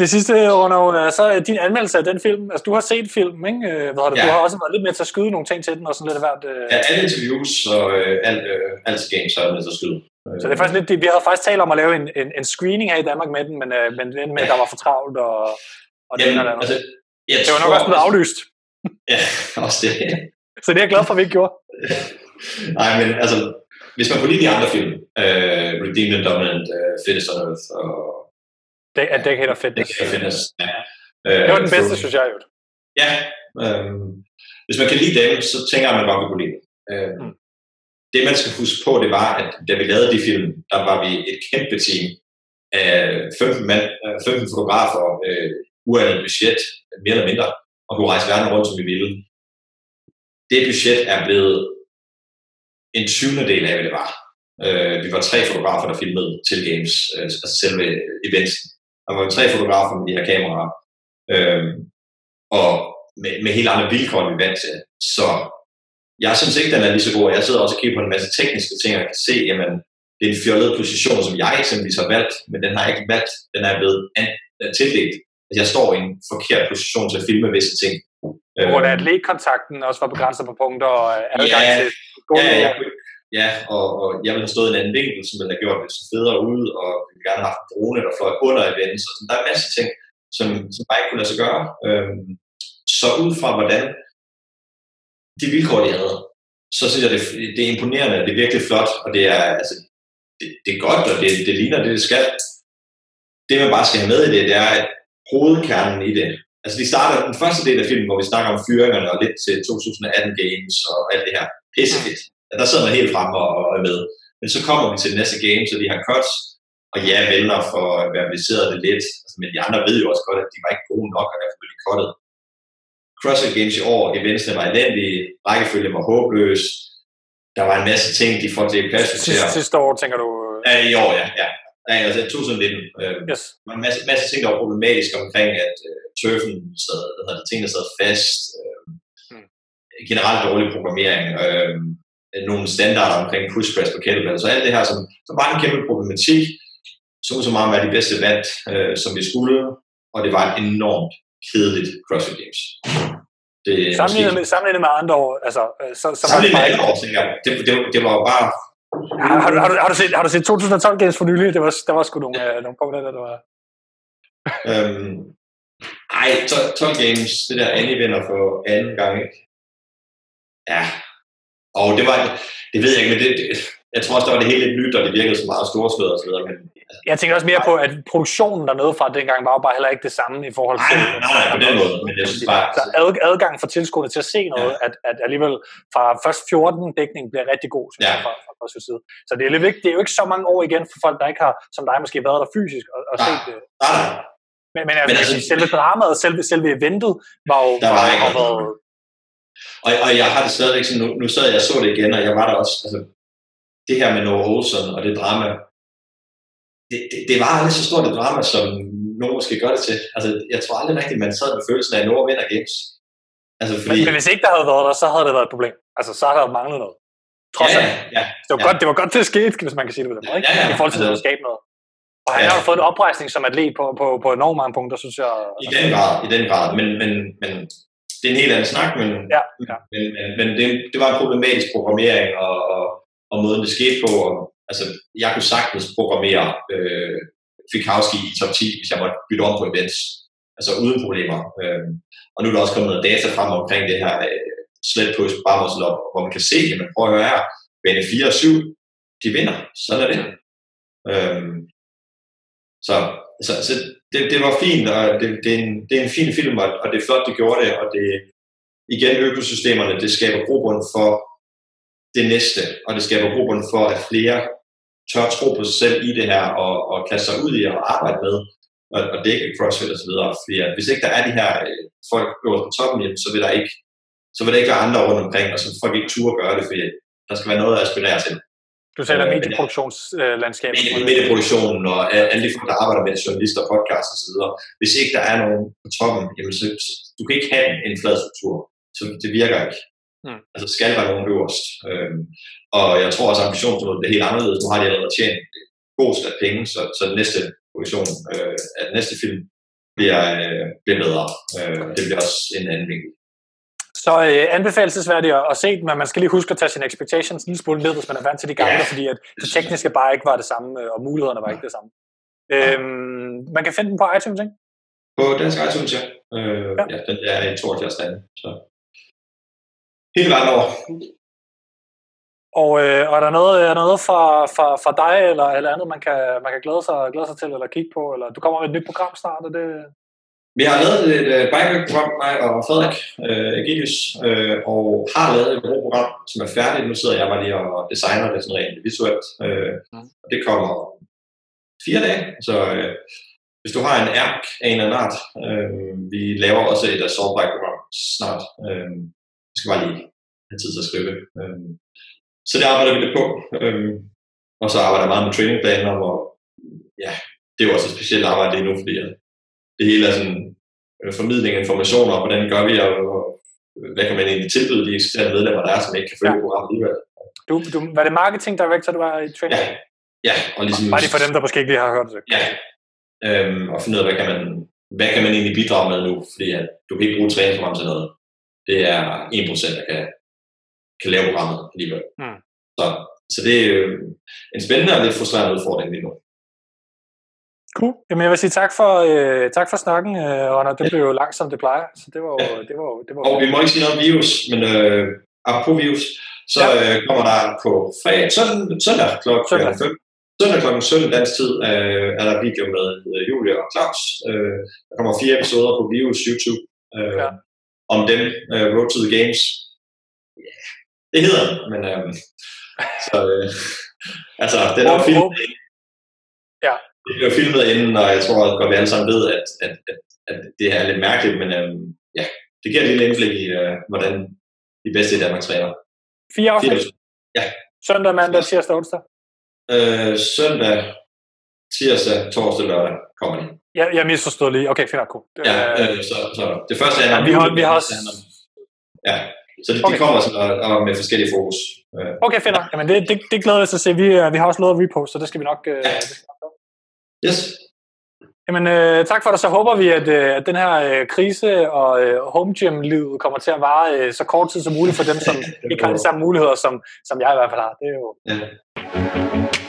A: Det sidste, Ronald, er så din anmeldelse af den film. Altså, du har set filmen, ikke? Øh, hvad har du, ja. du har også været lidt med til at skyde nogle ting til den, og sådan lidt af hvert. Øh...
B: Ja, alle interviews og øh, alt, øh, alt games har jeg med til at skyde.
A: Så det er faktisk lidt, vi havde faktisk talt om at lave en, en, en screening her i Danmark med den, men, øh, men ja. der var for travlt, og, og Jamen, den altså, jeg det var nok også blevet aflyst.
B: Ja, <laughs> også det.
A: så det er jeg glad for, at vi ikke gjorde. <laughs>
B: Nej, men altså, hvis man kunne lide de andre film, uh, Redeemed and Dominant, uh, Fitness on Earth og...
A: Det er Decade of Fitness.
B: Decade of Fitness, ja.
A: Uh, det var den bedste, synes jeg jo.
B: Ja. Um, hvis man kan lide dem, så tænker jeg, at man godt vil kunne lide dem. Uh, mm. Det, man skal huske på, det var, at da vi lavede de film, der var vi et kæmpe team af 15, mand, øh, 15 fotografer, øh, uandet budget, mere eller mindre, og kunne rejse verden rundt, som vi ville. Det budget er blevet en tyvende del af, hvad det var. Øh, vi var tre fotografer, der filmede til games, øh, altså selve events. Der var tre fotografer med de her kameraer, øh, og med, med helt andre vilkår, end vi vant til. Så jeg synes ikke, den er lige så god. Jeg sidder også og kigger på en masse tekniske ting, og kan se, jamen, det er en fjollet position, som jeg eksempelvis har valgt, men den har jeg ikke valgt. Den er blevet øh, tildelt. At jeg står i en forkert position til at filme visse ting.
A: Hvor der atletkontakten også var begrænset på punkter, og adgang ja, til
B: ja, ja, ja og, og jeg ville have stået i en anden vinkel, som ville have gjort det så federe ud, og vi ville gerne have haft en drone, der fløj under events, og sådan. der er en masse ting, som, som bare ikke kunne lade sig gøre. Øhm, så ud fra hvordan de vilkår, de havde, så synes jeg, det, det er imponerende, det er virkelig flot, og det er, altså, det, det er godt, og det, det ligner det, det skal. Det, man bare skal have med i det, det er, at hovedkernen i det, altså de starter den første del af filmen, hvor vi snakker om fyringerne og lidt til 2018 Games og alt det her, pissefedt. Ja, der sidder man helt fremme og, og er med. Men så kommer vi til det næste game, så de har cuts, og ja, vælger for at verbalisere det lidt. Altså, men de andre ved jo også godt, at de var ikke gode nok, og derfor blev de cuttet. CrossFit Games i år, eventsene var elendige, rækkefølgen var håbløs, der var en masse ting, de får til plads
A: til. Sidste år, tænker du?
B: Ja, i år, ja. ja. Ja, altså 2019. Øh, yes. Der var en masse, masse ting, der var problematiske omkring, at øh, turfen sad, hvad hedder det, tingene sad fast. Øh, hmm. Generelt dårlig programmering. Øh, nogle standarder omkring push press på kettlebell. Så alt det her, som, som var en kæmpe problematik, så så meget med de bedste vand, øh, som vi skulle, og det var et enormt kedeligt CrossFit Games.
A: Det, sammenlignet, med, sammenlignet med andre år, altså...
B: Øh, så, så sammenlignet med andre år, tænker jeg. Det, det, det var jo bare...
A: Har, har, har, du, har, du set, har du set 2012 Games for nylig? Det var, der var sgu nogle, ja. øh, nogle punkter, der, der var...
B: øhm, ej, 12, 12 Games, det der Annie vinder for anden gang, ikke? Ja, og det var, det ved jeg ikke, men det, det, jeg tror også, der var det hele lidt nyt, og det virkede så meget storslået og så videre. Men,
A: jeg tænker også mere på, at produktionen dernede fra dengang var jo bare heller ikke det samme i forhold til...
B: Nej, nej, nej, på den måde, men jeg synes bare...
A: Så adgang for tilskuerne til at se noget, ja. at, at alligevel fra først 14 dækning bliver rigtig god, synes ja. jeg, fra, fra, fra side. Så det er, lidt det er jo ikke så mange år igen for folk, der ikke har, som dig måske, været der fysisk og, og set det.
B: Nej, nej.
A: Men, men, men altså, selve dramaet, selve, selve eventet, var jo
B: der var,
A: var,
B: har været, og, og jeg har det stadigvæk sådan, nu, nu sad jeg og så det igen, og jeg var der også, altså, det her med Noah Olsen og det drama, det, det, det var aldrig så stort et drama, som nogen måske gør det til. Altså, jeg tror aldrig rigtigt, man sad med følelsen af, at Noah vinder games.
A: Altså, fordi... men, men, hvis ikke der havde været der, så havde det været et problem. Altså, så havde der manglet noget. Trods
B: ja, ja,
A: det, var
B: ja.
A: godt, det var godt til at ske, hvis man kan sige det på den måde, ikke?
B: Ja, ja,
A: I forhold til altså, at skabe noget. Og han ja. har jo fået en oprejsning som atlet på, på, på enormt mange punkter, synes jeg.
B: I den grad, i den grad. Men, men, men det er en helt anden snak, men,
A: ja, ja.
B: men, men, men det, det var en problematisk programmering og, og, og måden, det skete på. Og, altså, jeg kunne sagtens programmere øh, Fikowski i top 10, hvis jeg måtte bytte om på events. Altså uden problemer. Øh, og nu er der også kommet noget data frem omkring det her øh, slet push bar muscle hvor man kan se, at man prøver at høre her, bane 4 og 7, de vinder. Sådan er det. Øh, så så, så det, det var fint, og det, det, er en, det er en fin film, og, og det er flot, de gjorde det, og det, igen, økosystemerne, det skaber grobund for det næste, og det skaber grobund for, at flere tør tro på sig selv i det her, og, og kaste sig ud i at arbejde med, og, og dække CrossFit videre. Fordi at hvis ikke der er de her øh, folk øverst på toppen, så vil der ikke så vil der ikke være andre rundt omkring, og så får vi ikke turde gøre det, fordi der skal være noget at aspirere til.
A: Du taler øh, medieproduktionslandskabet.
B: Medie, medieproduktionen og alle de folk, der arbejder med journalister, podcast osv. Hvis ikke der er nogen på toppen, jamen så du kan ikke have en flad struktur. Så det virker ikke. Hmm. Altså skal være nogen øverst. Øhm, og jeg tror også, at ambitionsniveauet er helt anderledes. Nu har de allerede tjent god slat penge, så, så den næste produktion, øh, at den næste film bliver, øh, bliver bedre. Øh, det bliver også en anden vinkel.
A: Så øh, anbefalesværdigt at, at se den, men man skal lige huske at tage sine expectations en lille smule ned, hvis man er vant til de gamle, ja. fordi at det tekniske bare ikke var det samme, øh, og mulighederne var ikke det samme. Øhm, man kan finde den på iTunes, ikke?
B: På dansk iTunes, ja. Øh, ja. ja. den er i 72 lande, så hele vejen over.
A: Og, øh, og er der noget, er der noget fra, fra, fra dig eller, eller andet, man kan, man kan glæde, sig, glæde sig til eller kigge på? Eller du kommer med et nyt program snart, er det,
B: vi har lavet et uh, bikeprogram, mig og Frederik uh, Egelius, uh, og har lavet et program, som er færdigt. Nu sidder jeg bare lige og designer det sådan rent visuelt. Uh, mm. Det kommer fire dage, så uh, hvis du har en ærk af en eller anden art, uh, vi laver også et assault bike program snart. Uh, vi skal bare lige have tid til at skrive. Uh, så det arbejder vi lidt på. Uh, og så arbejder jeg meget med trainingplaner, og ja, det er jo også et specielt arbejde lige nu, fordi det hele er sådan øh, formidling af informationer, og hvordan gør vi, og, og hvad kan man egentlig tilbyde de eksisterende medlemmer, der er, som ikke kan følge ja. programmet alligevel.
A: Du, du, var det marketing director, du var i training?
B: Ja, ja og ligesom...
A: Bare lige for dem, der måske ikke lige har hørt det.
B: Ja, øhm, og finde ud af, hvad kan man, hvad kan man egentlig bidrage med nu, fordi at du kan ikke bruge træningsprogram til noget. Det er 1%, der kan, kan lave programmet alligevel. Mm. Så, så det er en spændende og lidt frustrerende udfordring lige nu.
A: Cool. Jamen, jeg vil sige tak for, øh, tak for snakken, øh, Ronald. Det blev jo langt, som det plejer. Så det var, ja. det var, det var
B: Og vi må ikke sige noget om virus, men øh, apropos virus, så ja. øh, kommer der på fredag, søndag, søndag klokken søndag. 5. Søndag klokken 17 dansk tid øh, er der video med øh, Julia og Claus. Øh, der kommer fire episoder på Virus YouTube øh, ja. Om dem, øh, Road to the Games. Yeah. Det hedder den, men øh, så, øh, <laughs> altså, den er film.
A: Ja,
B: det bliver filmet inden, og jeg tror at vi alle sammen ved, at, at, at, at det er lidt mærkeligt, men øhm, ja, det giver et lille indblik i, øh, hvordan de bedste i Danmark træner.
A: Fire afsnit? Ja. Søndag, mandag, tirsdag, onsdag?
B: Øh, søndag, tirsdag, torsdag, lørdag kommer de.
A: Ja, jeg misforstod lige. Okay, fint cool.
B: Ja, øh, så, så det første er... Ja,
A: vi har, vi har også...
B: Ja, så de, okay. de kommer sådan og, og med forskellige fokus.
A: Øh. Okay, fint Jamen, det, det, det glæder jeg sig at se. Vi, øh, vi har også lavet repost, så det skal vi nok... Øh, ja. Det skal
B: Yes.
A: Jamen, øh, tak for det. Så håber vi, at, øh, at den her øh, krise og øh, home gym-livet kommer til at vare øh, så kort tid som muligt for dem, som <laughs> ikke har de samme muligheder, som, som jeg i hvert fald har. Det er jo... Ja.